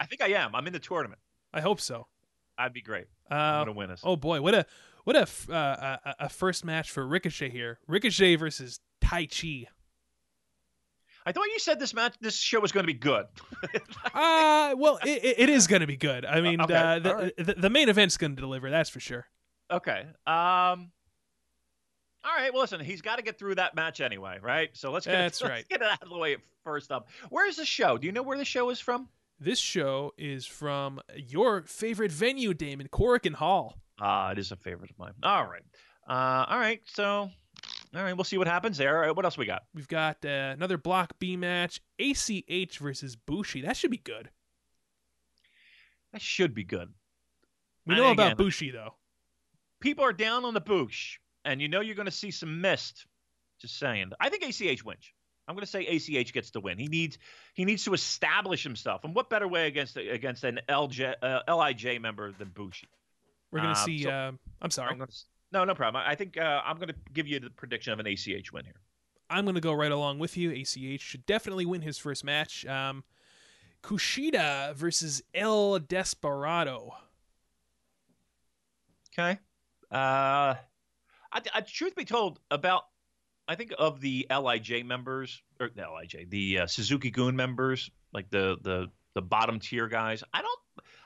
I think I am. I'm in the tournament. I hope so. I'd be great. Uh, win oh boy, what a what a uh, a, a first match for Ricochet here. Ricochet versus Taichi. I thought you said this match, this show was going to be good. Uh well, it, it- is going to be good. I mean, okay, uh, the, right. the the main event's going to deliver. That's for sure. Okay. Um. All right. Well, listen. He's got to get through that match anyway, right? So let's get That's it, let's right. get it out of the way first up. Where's the show? Do you know where the show is from? This show is from your favorite venue, Damon Korakuen Hall. Ah, it is a favorite of mine. All right. Uh. All right. So. All right. We'll see what happens there. All right, what else we got? We've got uh, another Block B match, ACH versus Bushi. That should be good. That should be good. We And know about again- Bushi though. People are down on the Bush, and you know you're going to see some mist. Just saying. I think ACH wins. I'm going to say ACH gets the win. He needs he needs to establish himself, and what better way against against an LJ, uh, LIJ member than Bushi? We're gonna Uh, see. so- uh, I'm sorry. I'm gonna, no, no problem. I I think uh, I'm going to give you the prediction of an ACH win here. I'm going to go right along with you. ACH should definitely win his first match. Um, Kushida versus El Desperado. Okay. Uh, I, I, truth be told, about I think of the LIJ members or the LIJ, the uh, Suzuki-gun members, like the the the bottom tier guys. I don't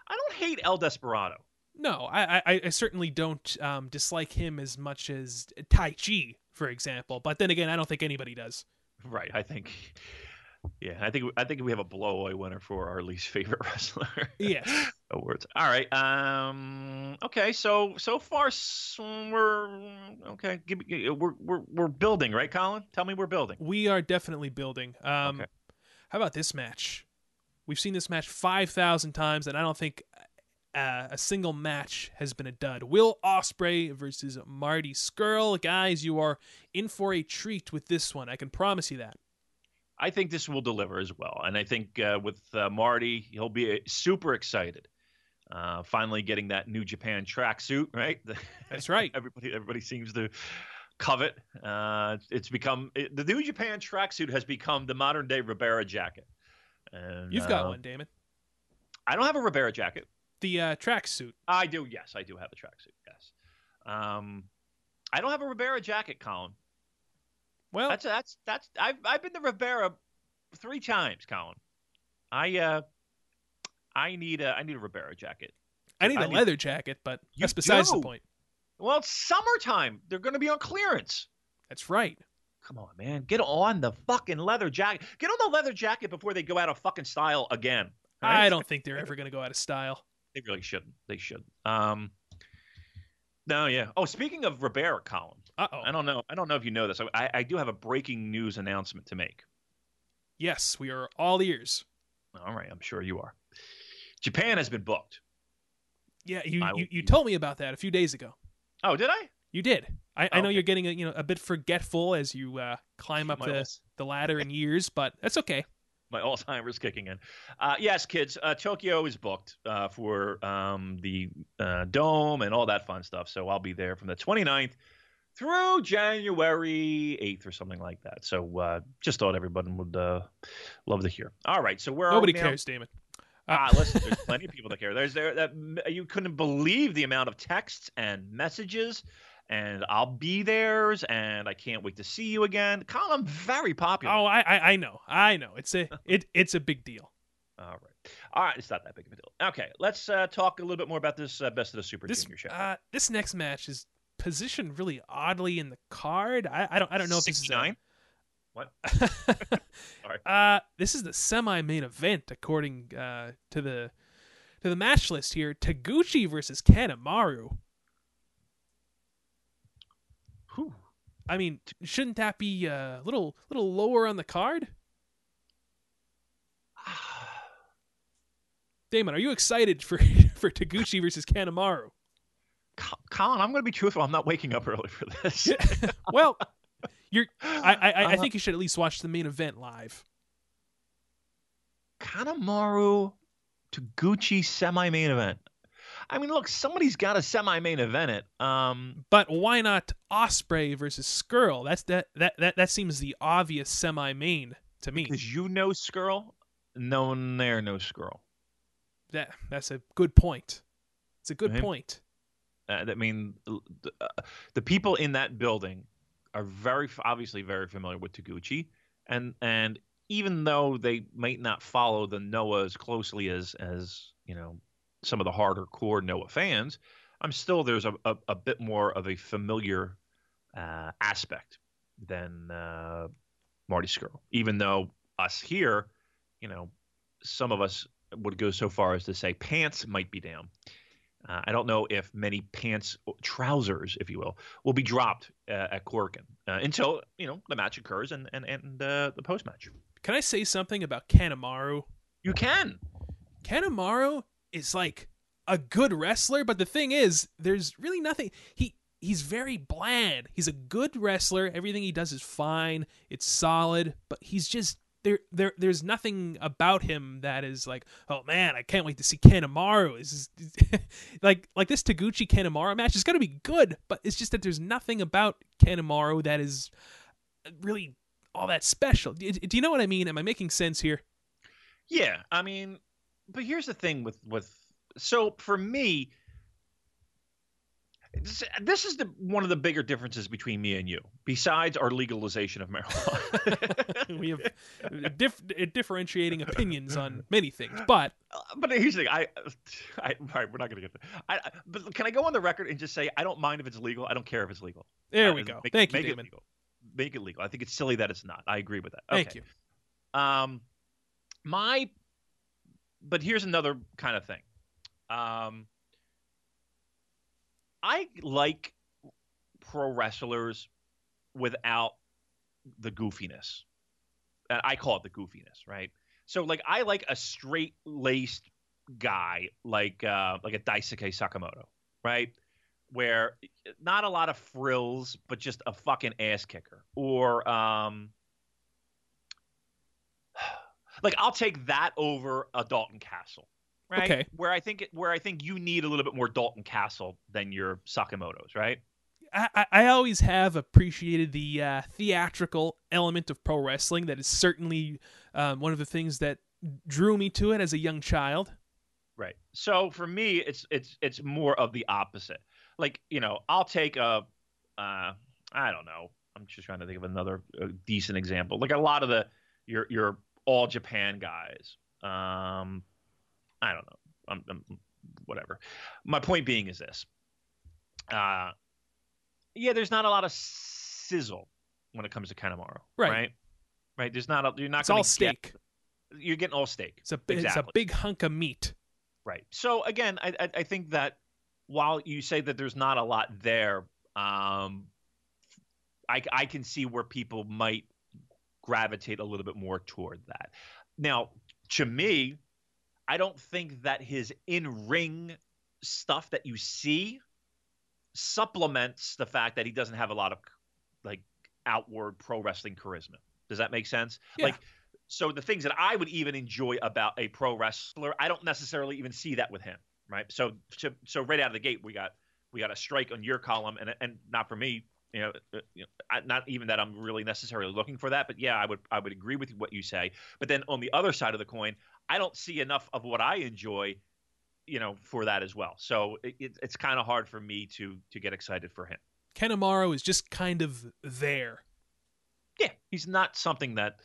I don't hate El Desperado. No, I, I, I certainly don't um, dislike him as much as Taichi, for example. But then again, I don't think anybody does. Right. I think. Yeah, I think I think we have a blowaway winner for our least favorite wrestler. Yes. awards. All right. Um. Okay. So so far we're okay. Give me, we're we're we're building, right, Colin? Tell me we're building. We are definitely building. Um, Okay. How about this match? We've seen this match 5,000 times, and I don't think uh, a single match has been a dud. Will Ospreay versus Marty Scurll. Guys, you are in for a treat with this one. I can promise you that. I think this will deliver as well. And I think uh, with uh, Marty, he'll be uh, super excited. Uh, finally getting that New Japan tracksuit, right? That's right. everybody, everybody seems to covet. Uh, it's become it, the New Japan tracksuit has become the modern day Ribera jacket. And, You've got one, Damon. I don't have a Ribera jacket. The uh, tracksuit. I do. Yes, I do have a tracksuit. Yes. Um, I don't have a Ribera jacket, Colin. Well, that's that's that's I've I've been to Ribera three times, Colin. I uh I need a I need a Ribera jacket. I need a need- leather jacket, but that's besides the do. point. Well, it's summertime. They're going to be on clearance. That's right. Come on, man. Get on the fucking leather jacket. Get on the leather jacket before they go out of fucking style again. right? I don't think they're ever going to go out of style. They really shouldn't. They should. Um. No, yeah. Oh, speaking of Ribera, Colin, Uh oh. I don't know. I don't know if you know this. I, I do have a breaking news announcement to make. Yes, we are all ears. All right, I'm sure you are. Japan has been booked. Yeah, you, I you, you told me about that a few days ago. Oh, did I? You did. I, I know Okay. you're getting a, you know a bit forgetful as you uh, climb up My the, the ladder in years, but that's okay. my Alzheimer's kicking in. Uh, yes, kids. Uh, Tokyo is booked uh, for um, the uh, dome and all that fun stuff. So I'll be there from the 29th through January 8th or something like that. So uh, just thought everyone would uh, love to hear. All right. So where Nobody are we now? cares, Damon. Ah, listen, there's plenty of people that care. There's there that you couldn't believe the amount of texts and messages, and I'll be theirs, and I can't wait to see you again. Colin, I'm very popular. Oh, I, I I know, I know. It's a it it's a big deal. All right, all right, it's not that big of a deal. Okay, let's uh, talk a little bit more about this uh, best of the Super This Junior show. uh this next match is positioned really oddly in the card. I, I don't I don't know if this is 69? What? Sorry. uh, this is the semi-main event according uh, to the to the match list here. Taguchi versus Kanemaru. Whew. I mean, shouldn't that be a little little lower on the card? Damon, are you excited for for Taguchi versus Kanemaru? Co- Colin, I'm going to be truthful. I'm not waking up early for this. Well, you're. I I, I Uh, think you should at least watch the main event live. Kanemaru to Gucci semi-main event. I mean, look, somebody's got a semi-main event it. Um, But why not Ospreay versus Scurll? That's that that that that seems the obvious semi-main to me. because you know Scurll, no one there knows Scurll. That that's a good point. It's a good Right. point. Uh, I mean, the, uh, the people in that building are very obviously very familiar with Taguchi, and and even though they might not follow the Noah as closely as as you know some of the harder core Noah fans, I'm still there's a, a, a bit more of a familiar uh, aspect than uh, Marty Scurll. Even though us here, you know, some of us would go so far as to say pants might be down. Uh, I don't know if many pants, trousers, if you will, will be dropped uh, at Korakuen uh, until you know the match occurs and and and uh, the post match. Can I say something about Kanemaru? You can. Kanemaru is like a good wrestler, but the thing is, there's really nothing. He he's very bland. He's a good wrestler. Everything he does is fine. It's solid, but he's just there. There there's nothing about him that is like, oh man, I can't wait to see Kanemaru. Is like like this Taguchi Kanemaru match is gonna be good, but it's just that there's nothing about Kanemaru that is really all that special. Do, do you know what I mean? Am I making sense here? Yeah, I mean, but here's the thing with with so for me, this, is the one of the bigger differences between me and you, besides our legalization of marijuana. we have dif- differentiating opinions on many things, but Uh, but here's the thing. I, I, all right, we're not going to get there. I, but can I go on the record and just say I don't mind if it's legal. I don't care if it's legal. there Uh, we go. Make, Thank you, make Damon. It legal. Make it legal. I think it's silly that it's not. I agree with that. Thank Okay. you. Um, my, but here's another kind of thing. Um, I like pro wrestlers without the goofiness. And I call it the goofiness, right? So like I like a straight laced guy like uh like a Daisuke Sekimoto, right? Where not a lot of frills, but just a fucking ass kicker. Or um Like I'll take that over a Dalton Castle. Right? Okay. Where I think it, where I think you need a little bit more Dalton Castle than your Sekimoto's, right? I, I- always have appreciated the uh, theatrical element of pro wrestling. That is certainly um, one of the things that drew me to it as a young child. Right. So for me, it's it's it's more of the opposite. Like you know, I'll take a, uh, I don't know. I'm just trying to think of another uh, decent example. Like a lot of the your your all Japan guys. Um, I don't know. I'm, I'm whatever. My point being is this. Uh, yeah, there's not a lot of sizzle when it comes to Kanemaru. Right. Right. Right. There's not a. You're not. It's all get- steak. you're getting all steak. It's a bi- it's a big hunk of meat. Right. So again, I, I, I think that while you say that there's not a lot there, um, I, I can see where people might gravitate a little bit more toward that. Now, to me, I don't think that his in ring stuff that you see supplements the fact that he doesn't have a lot of like outward pro wrestling charisma. Does that make sense? Yeah. Like so the things that I would even enjoy about a pro wrestler, I don't necessarily even see that with him, right? So so, so right out of the gate, we got we got a strike on your column, and and not for me, you know, uh, you know I, not even that I'm really necessarily looking for that, but yeah, I would I would agree with what you say. But then on the other side of the coin, I don't see enough of what I enjoy, you know, for that as well. So it, it, it's kind of hard for me to to get excited for him. Kanemaru is just kind of there. yeah, he's not something that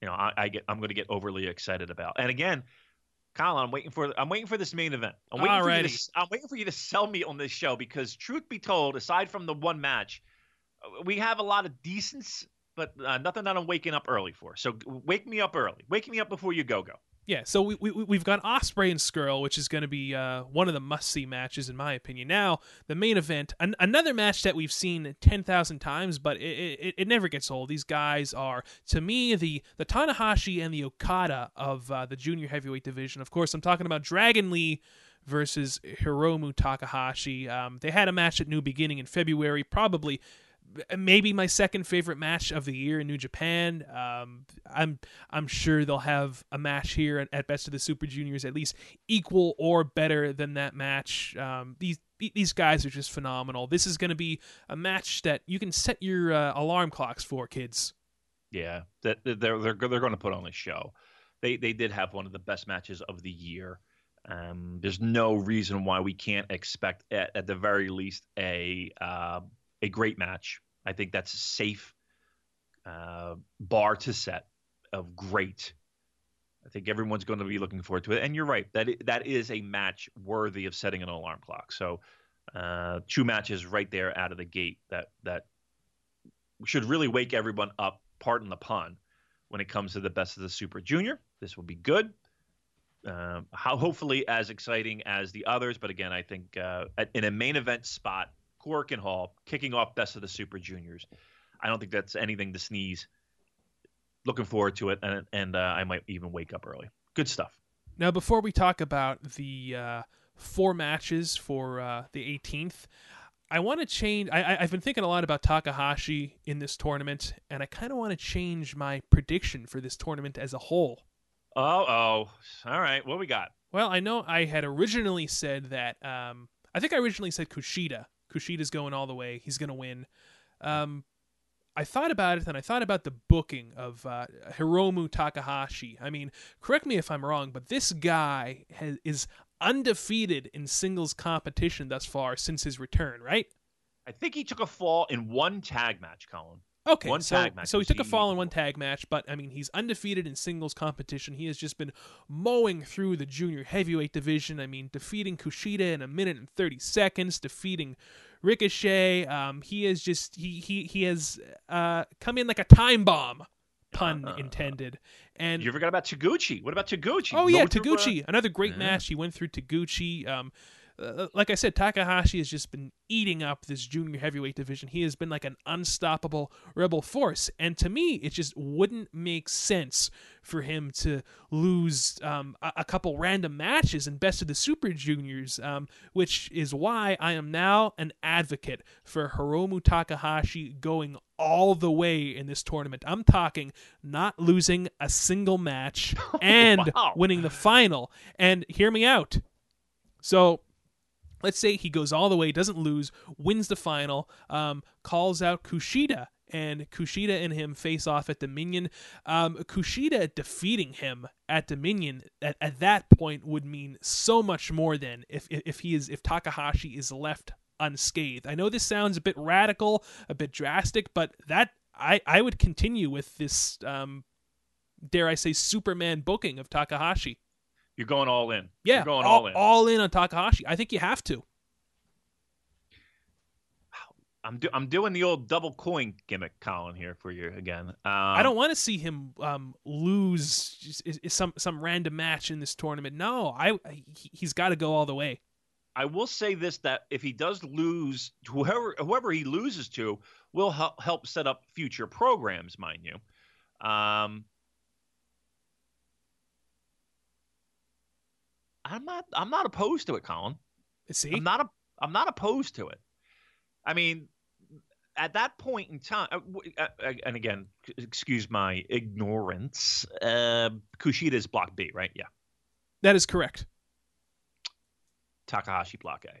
you know I, I get. I'm going to get overly excited about. And again, Colin, I'm waiting for I'm waiting for this main event. I'm waiting for you to I'm waiting for you to sell me on this show because truth be told, aside from the one match, uh, we have a lot of decence, but uh, nothing that I'm waking up early for. So wake me up early. Wake me up before you go go. Yeah, so we, we we've got Ospreay and Scurll, which is going to be uh, one of the must see matches in my opinion. Now the main event, an- another match that we've seen ten thousand times, but it, it it never gets old. These guys are to me the the Tanahashi and the Okada of uh, the junior heavyweight division. Of course, I'm talking about Dragon Lee versus Hiromu Takahashi. Um, they had a match at New Beginning in February, probably maybe my second favorite match of the year in New Japan. Um, I'm I'm sure they'll have a match here at, Best of the Super Juniors at least equal or better than that match. Um, these these guys are just phenomenal. This is going to be a match that you can set your uh, alarm clocks for, kids. Yeah, that that they're they're they're going to put on a show. They they did have one of the best matches of the year. Um, there's no reason why we can't expect at, at the very least a uh, a great match. I think that's a safe uh, bar to set of great. I think everyone's going to be looking forward to it. And you're right that that is a match worthy of setting an alarm clock. So uh, two matches right there out of the gate that that should really wake everyone up. Pardon the pun. When it comes to the best of the Super Junior, this will be good. Um, how hopefully as exciting as the others, but again, I think uh, at- in a main event spot, Korakuen Hall kicking off best of the Super Juniors. I don't think that's anything to sneeze. Looking forward to it, and and uh, I might even wake up early. Good stuff. Now, before we talk about the uh, four matches for uh, the 18th, I want to change. I, I, I've been thinking a lot about Takahashi in this tournament, and I kind of want to change my prediction for this tournament as a whole. Oh, oh, all right. What we got? Well, I know I had originally said that. Um, I think I originally said Kushida. Kushida's going all the way. He's going to win. Um, I thought about it, and I thought about the booking of uh, Hiromu Takahashi. I mean, correct me if I'm wrong, but this guy has, is undefeated in singles competition thus far since his return, right? I think he took a fall in one tag match, Colin. Okay, One so, tag match so he took a fall in one tag match, but I mean he's undefeated in singles competition. He has just been mowing through the junior heavyweight division. I mean, defeating Kushida in a minute and thirty seconds, defeating Ricochet. Um, he is just he he he has uh, come in like a time bomb, pun Uh-uh. intended. And You forgot about Taguchi. What about Taguchi? Oh yeah, Going uh, Taguchi, another great Yeah. match. He went through Taguchi. Um, uh, like I said, Takahashi has just been eating up this junior heavyweight division. He has been like an unstoppable rebel force, and to me, it just wouldn't make sense for him to lose um, a, a couple random matches in Best of the Super Juniors. Um, which is why I am now an advocate for Hiromu Takahashi going all the way in this tournament. I'm talking not losing a single match and wow. winning the final. And hear me out. So let's say he goes all the way, doesn't lose, wins the final, um, calls out Kushida, and Kushida and him face off at Dominion. Um, Kushida defeating him at Dominion at, at that point would mean so much more than if if he is if Takahashi is left unscathed. I know this sounds a bit radical, a bit drastic, but that I I would continue with this um, dare I say Superman booking of Takahashi. You're going all in. Yeah, You're going all, all in. all in on Takahashi. I think you have to. I'm do- I'm doing the old double coin gimmick, Colin, here for you again. Um, I don't want to see him um, lose just, is, is some some random match in this tournament. No, I, I he's got to go all the way. I will say this: that if he does lose, whoever whoever he loses to will help help set up future programs, mind you. Um, I'm not I'm not opposed to it, Colin. See, I'm not a, I'm not opposed to it. I mean, at that point in time, uh, uh, and again, excuse my ignorance. Uh, Kushida is Block B, right? Yeah. that is correct. Takahashi Block A.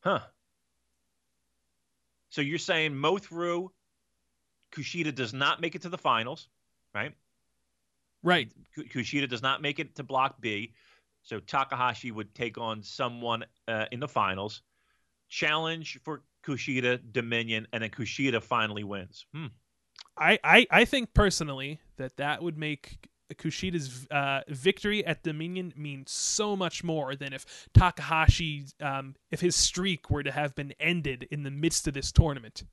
Huh. So you're saying Mothru Kushida does not make it to the finals, right? Right. Ku- Kushida does not make it to Block B, so Takahashi would take on someone uh, in the finals. Challenge for Kushida, Dominion, and then Kushida finally wins. Hmm. I, I, I think personally that that would make Kushida's uh, victory at Dominion mean so much more than if Takahashi, um, if his streak were to have been ended in the midst of this tournament.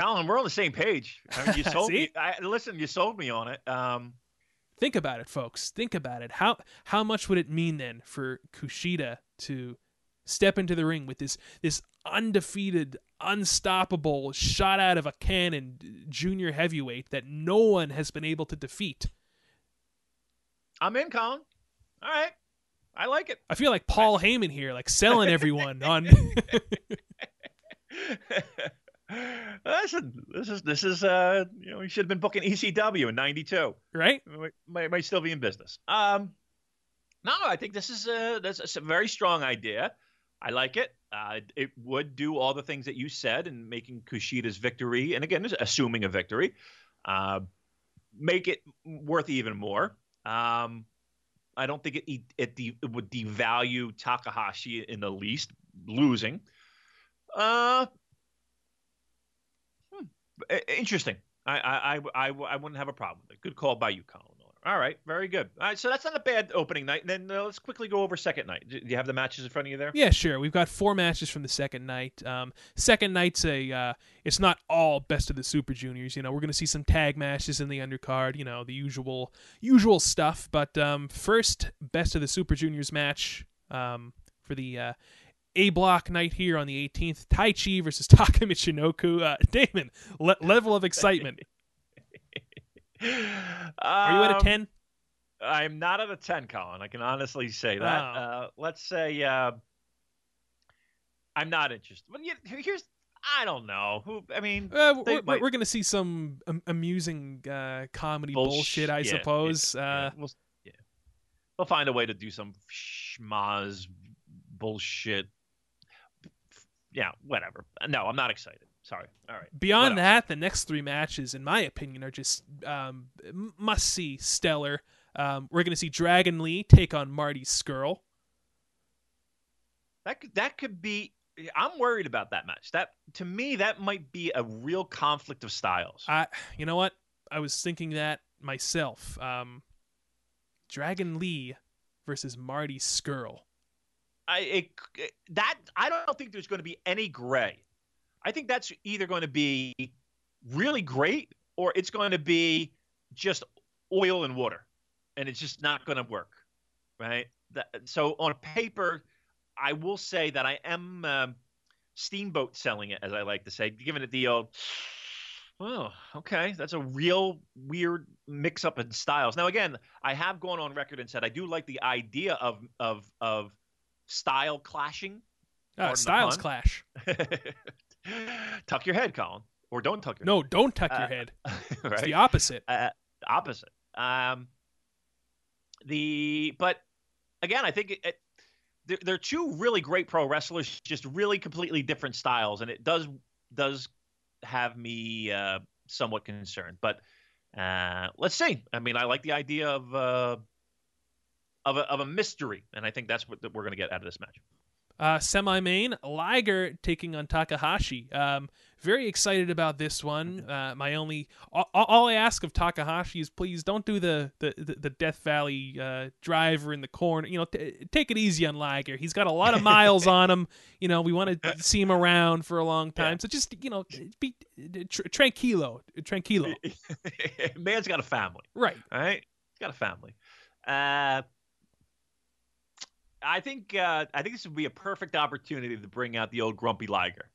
Colin, we're on the same page. I mean, you sold me. I, listen, you sold me on it. Um, Think about it, folks. Think about it. How how much would it mean then for Kushida to step into the ring with this this undefeated, unstoppable, shot out of a cannon junior heavyweight that no one has been able to defeat? I'm in, Colin. All right, I like it. I feel like Paul Heyman here, like selling everyone on. Listen, this is this is uh you know you should have been booking ECW in '92. right? Might, might still be in business. Um, no, I think this is a this is a very strong idea. I like it. Uh, it would do all the things that you said in making Kushida's victory, and again, assuming a victory, uh, make it worth even more. Um, I don't think it it, de- it would devalue Takahashi in the least losing. Uh, interesting. I, I, I, I, wouldn't have a problem with it. Good call by you, Colin. All right, very good. All right, so that's not a bad opening night. And then uh, let's quickly go over second night. Do you have the matches in front of you there? Yeah, sure. We've got four matches from the second night. Um, second night's a uh, it's not all best of the Super Juniors. You know, we're gonna see some tag matches in the undercard. You know, the usual usual stuff. But um, first, best of the Super Juniors match um, for the uh, A block night here on the 18th. Taichi versus Taka Michinoku. Uh, Damon, le- level of excitement. Are you at a Um, 10? I'm not at a 10, Colin. I can honestly say that. Oh. Uh, let's say uh, I'm not interested. But here's, I don't know. Who? I mean, Uh, we're, might- we're going to see some um, amusing uh, comedy bullshit, I yeah, suppose. Yeah, uh. We'll, yeah. We'll find a way to do some schmaz bullshit. Yeah, whatever. No, I'm not excited. Sorry. All right. Beyond that, the next three matches, in my opinion, are just um, must see, stellar. Um, we're going to see Dragon Lee take on Marty Scurll. That could, that could be. I'm worried about that match. That to me, that might be a real conflict of styles. I, you know what? I was thinking that myself. Um, Dragon Lee versus Marty Scurll. I it, that I don't think there's going to be any gray. I think that's either going to be really great or it's going to be just oil and water, and it's just not going to work, right? That, so on paper, I will say that I am um, steamboat selling it, as I like to say, giving it the old. Oh, okay. That's a real weird mix up in styles. Now, again, I have gone on record and said I do like the idea of of of style clashing. Uh, styles clash. tuck your head, Colin, or don't tuck your. No, head. don't tuck your Uh, head. right? It's the opposite. uh, opposite. Um, the but again, I think it, it, they're, they're two really great pro wrestlers, just really completely different styles, and it does does have me uh, somewhat concerned. But uh, let's see. I mean, I like the idea of uh, of a, of a mystery, and I think that's what we're going to get out of this match. Uh, Semi main, Liger taking on Takahashi. Um, very excited about this one. Uh, my only, all, all I ask of Takahashi is please don't do the the, the, the Death Valley uh, driver in the corner. You know, t- take it easy on Liger. He's got a lot of miles on him. You know, we want to see him around for a long time. Yeah. So just you know, be tr- tranquilo, tranquilo. Man's got a family. Right. All right, he's got a family. Uh, I think uh, I think this would be a perfect opportunity to bring out the old Grumpy Liger.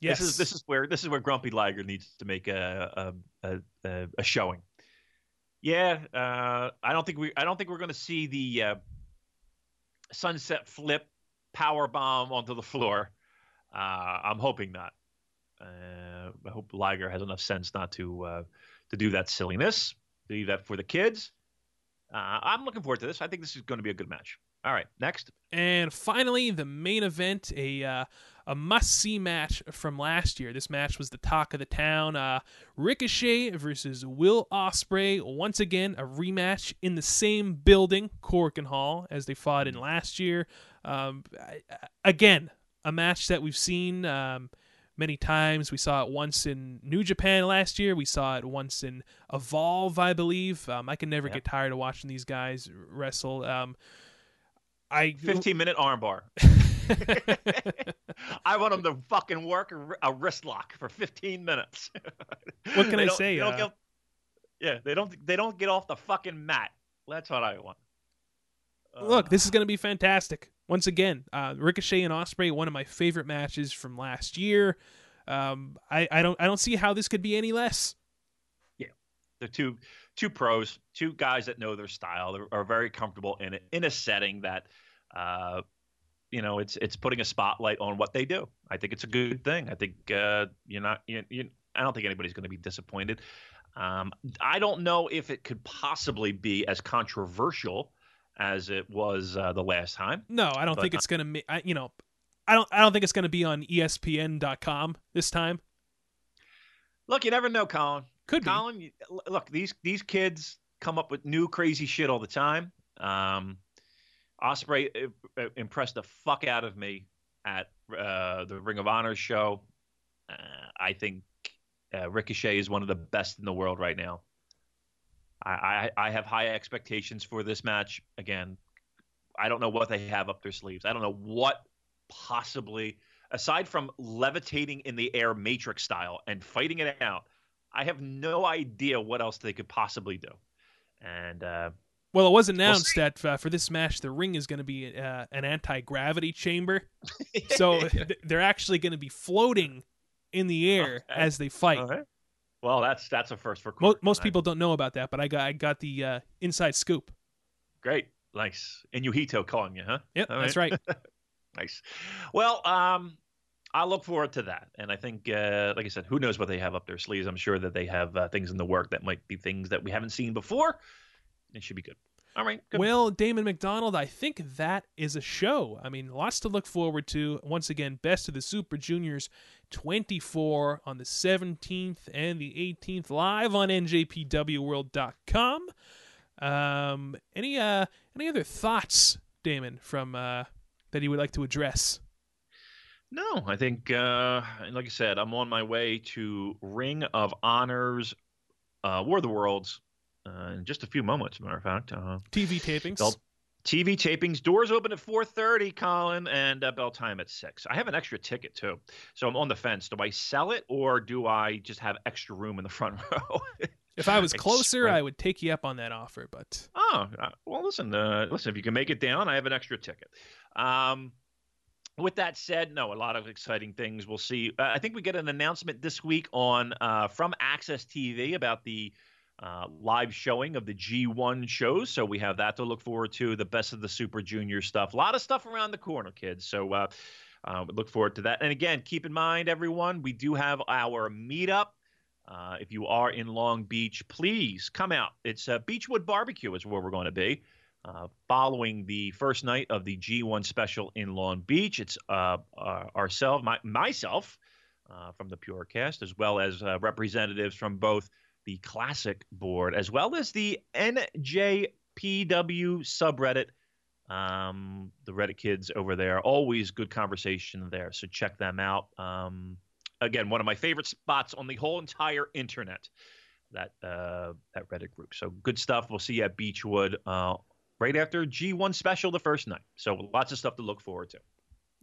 Yes. This is this is where this is where Grumpy Liger needs to make a a a, a showing. Yeah, uh, I don't think we I don't think we're going to see the uh, sunset flip power bomb onto the floor. Uh, I'm hoping not. Uh, I hope Liger has enough sense not to uh, to do that silliness. Leave that for the kids. Uh, I'm looking forward to this. I think this is going to be a good match. All right, next. And finally, the main event, a uh, a must see match from last year. This match was the talk of the town. Uh, Ricochet versus Will Ospreay. Once again, a rematch in the same building, Korakuen Hall, as they fought in last year. Um, again, a match that we've seen. Um, Many times we saw it once in New Japan last year. We saw it once in Evolve, I believe. Um, I can never Yeah. get tired of watching these guys wrestle. Um, I 15 minute armbar. I want him to fucking work a, wrist lock for 15 minutes. What can I say, they uh, get- yeah, they don't. They don't get off the fucking mat. That's what I want. Uh, Look, this is going to be fantastic. Once again, uh, Ricochet and Ospreay, one of my favorite matches from last year. Um, I, I don't I don't see how this could be any less. Yeah, the two two pros, two guys that know their style. They're, very comfortable in it in a setting that, uh, you know, it's it's putting a spotlight on what they do. I think it's a good thing. I think uh, you're not. You, you, I don't think anybody's going to be disappointed. Um, I don't know if it could possibly be as controversial as it was uh, the last time. No, I don't But, think it's going to. You know, I don't I don't think it's going to be on ESPN.com this time. Look, you never know, Colin. Could be. Colin, you- look, these these kids come up with new crazy shit all the time. Um, Ospreay uh, uh, impressed the fuck out of me at uh, the Ring of Honor show. Uh, I think uh, Ricochet is one of the best in the world right now. I, I I have high expectations for this match. Again, I don't know what they have up their sleeves. I don't know what possibly, aside from levitating in the air Matrix style and fighting it out, I have no idea what else they could possibly do. And uh, Well, it was announced see. that uh, for this match, the ring is going to be uh, an anti gravity chamber. So th- they're actually going to be floating in the air Okay. as they fight. right. well, that's that's a first for Mo- most people don't know about that, but I got I got the uh, inside scoop. great, nice. And Yuhito calling you, huh? Yep, All that's right. Nice. Well, um, I look forward to that, and I think, uh, like I said, who knows what they have up their sleeves? I'm sure that they have uh, things in the work that might be things that we haven't seen before. It should be good. All right. Good. Well, Damon McDonald, I think that is a show. I mean, lots to look forward to. Once again, Best of the Super Juniors 24 on the 17th and the 18th live on njpwworld.com. Um, any uh any other thoughts, Damon, from uh that you would like to address? No, I think, uh, like I said, I'm on my way to Ring of Honors, uh, War of the Worlds, uh, in just a few moments. Matter of fact, uh, TV tapings. They'll- TV tapings. Doors open at 4:30, Colin, and uh, bell time at six. I have an extra ticket too, so I'm on the fence. Do I sell it or do I just have extra room in the front row? If I was closer, I would take you up on that offer, but Oh, uh, well, listen, uh, listen. If you can make it down, I have an extra ticket. Um, with that said, no, a lot of exciting things. We'll see. Uh, I think we get an announcement this week on uh, from AXS TV about the uh, live showing of the G1 shows. So we have that to look forward to. The best of the Super Junior stuff. A lot of stuff around the corner, kids. So uh, uh, we look forward to that. And again, keep in mind, everyone, we do have our meetup. Uh, if you are in Long Beach, please come out. It's uh, Beachwood Barbecue is where we're going to be. Uh, following the first night of the G1 special in Long Beach, it's uh, uh, ourselves, my, myself uh, from the Purocast, as well as representatives from both the Classic board as well as the NJPW subreddit. Um, the Reddit kids over there, always good conversation there. So check them out. Um, again, one of my favorite spots on the whole entire internet. That uh, that Reddit group. So good stuff. We'll see you at Beachwood uh, right after G1 special the first night. So lots of stuff to look forward to.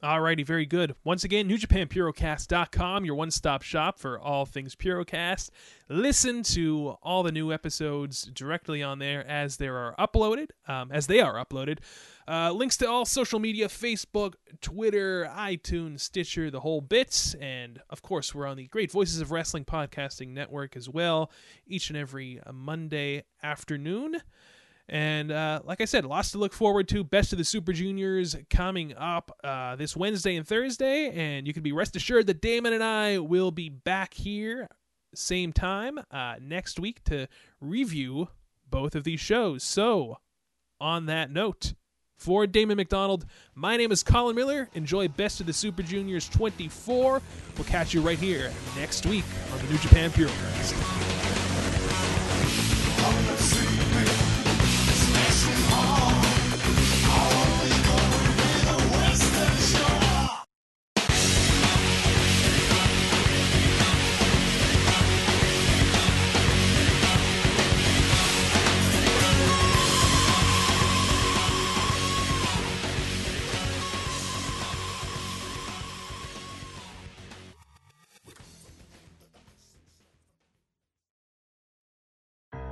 Alrighty, very good. Once again, NewJapanPurocast.com, your one-stop shop for all things Purocast. Listen to all the new episodes directly on there as they are uploaded, um, as they are uploaded. Uh, links to all social media: Facebook, Twitter, iTunes, Stitcher, the whole bits, and of course, we're on the Great Voices of Wrestling podcasting network as well, each and every Monday afternoon. And uh, like I said, lots to look forward to. Best of the Super Juniors coming up uh, this Wednesday and Thursday. And you can be rest assured that Damon and I will be back here same time uh, next week to review both of these shows. So, on that note, for Damon McDonald, my name is Colin Miller. Enjoy Best of the Super Juniors 24. We'll catch you right here next week on the New Japan Purocast.